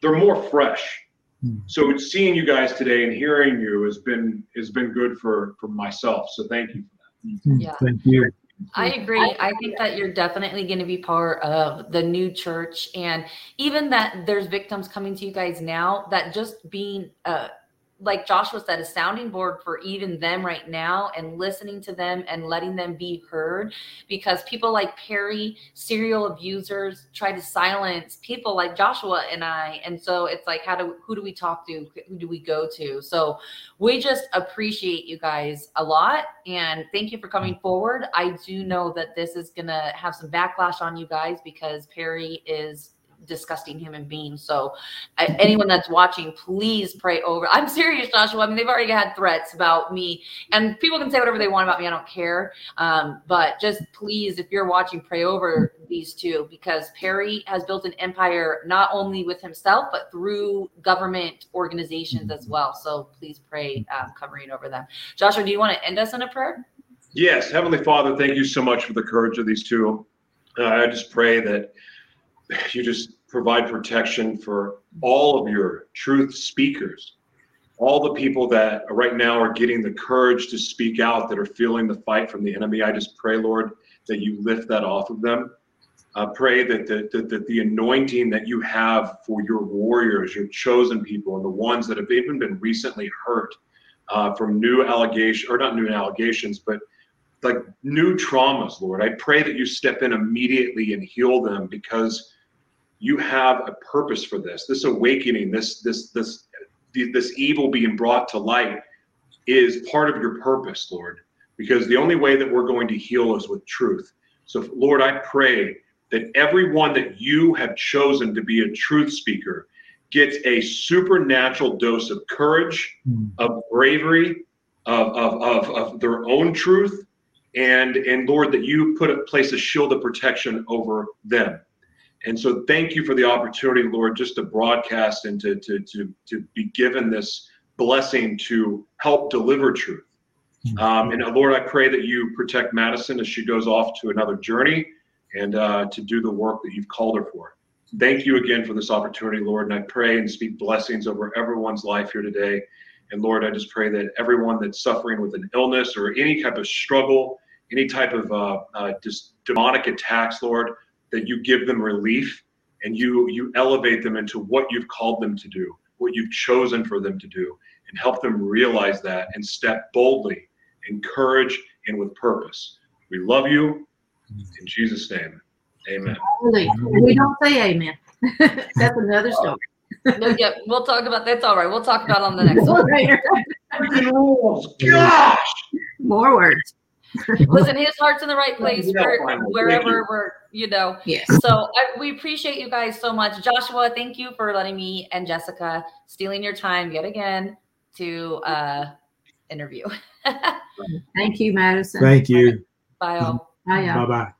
they're more fresh. Hmm. So seeing you guys today and hearing you has been has been good for for myself. So thank you for that. Hmm. Yeah. Thank you. I agree. I think that you're definitely going to be part of the new church. And even that there's victims coming to you guys now, that just being uh, like Joshua said, a sounding board for even them right now and listening to them and letting them be heard. Because people like Perry, serial abusers, try to silence people like Joshua and I. And so it's like, how do who do we talk to? Who do we go to? So we just appreciate you guys a lot and thank you for coming forward. I do know that this is gonna have some backlash on you guys because Perry is disgusting human being. So, anyone that's watching, please pray over. I'm serious, Joshua. I mean, they've already had threats about me, and people can say whatever they want about me. I don't care. Um, but just please, if you're watching, pray over these two because Perry has built an empire not only with himself but through government organizations as well. So please pray um, covering over them. Joshua, do you want to end us in a prayer? Yes, Heavenly Father, thank you so much for the courage of these two. Uh, I just pray that you just provide protection for all of your truth speakers, all the people that right now are getting the courage to speak out, that are feeling the fight from the enemy. I just pray, Lord, that you lift that off of them. Uh, pray that the, that, that the anointing that you have for your warriors, your chosen people, and the ones that have even been recently hurt uh, from new allegations, or not new allegations, but like new traumas, Lord. I pray that you step in immediately and heal them because you have a purpose for this. This awakening, this this this this evil being brought to light is part of your purpose, Lord, because the only way that we're going to heal is with truth. So, Lord, I pray that everyone that you have chosen to be a truth speaker gets a supernatural dose of courage, mm. of bravery, of, of, of, of their own truth, and and Lord, that you put a place a shield of protection over them. And so thank you for the opportunity, Lord, just to broadcast and to, to, to, to be given this blessing to help deliver truth. Hmm. Um, and uh, Lord, I pray that you protect Madison as she goes off to another journey and uh, to do the work that you've called her for. Thank you again for this opportunity, Lord. And I pray and speak blessings over everyone's life here today. And Lord, I just pray that everyone that's suffering with an illness or any type of struggle, any type of uh, uh, just demonic attacks, Lord, that you give them relief and you you elevate them into what you've called them to do, what you've chosen for them to do, and help them realize that and step boldly in courage and with purpose. We love you in Jesus' name. Amen. We don't say amen. [LAUGHS] That's another story. No, yeah, we'll talk about that's all right. We'll talk about it on the next [LAUGHS] one. Freaking rules. Gosh. More words. [LAUGHS] Listen, his heart's in the right place Yeah, where, fine. Thank wherever we're, you know. Yes. So I, we appreciate you guys so much. Joshua, thank you for letting me and Jessica stealing your time yet again to uh, interview. [LAUGHS] Thank you, Madison. Thank you. Bye all. Bye. Bye bye.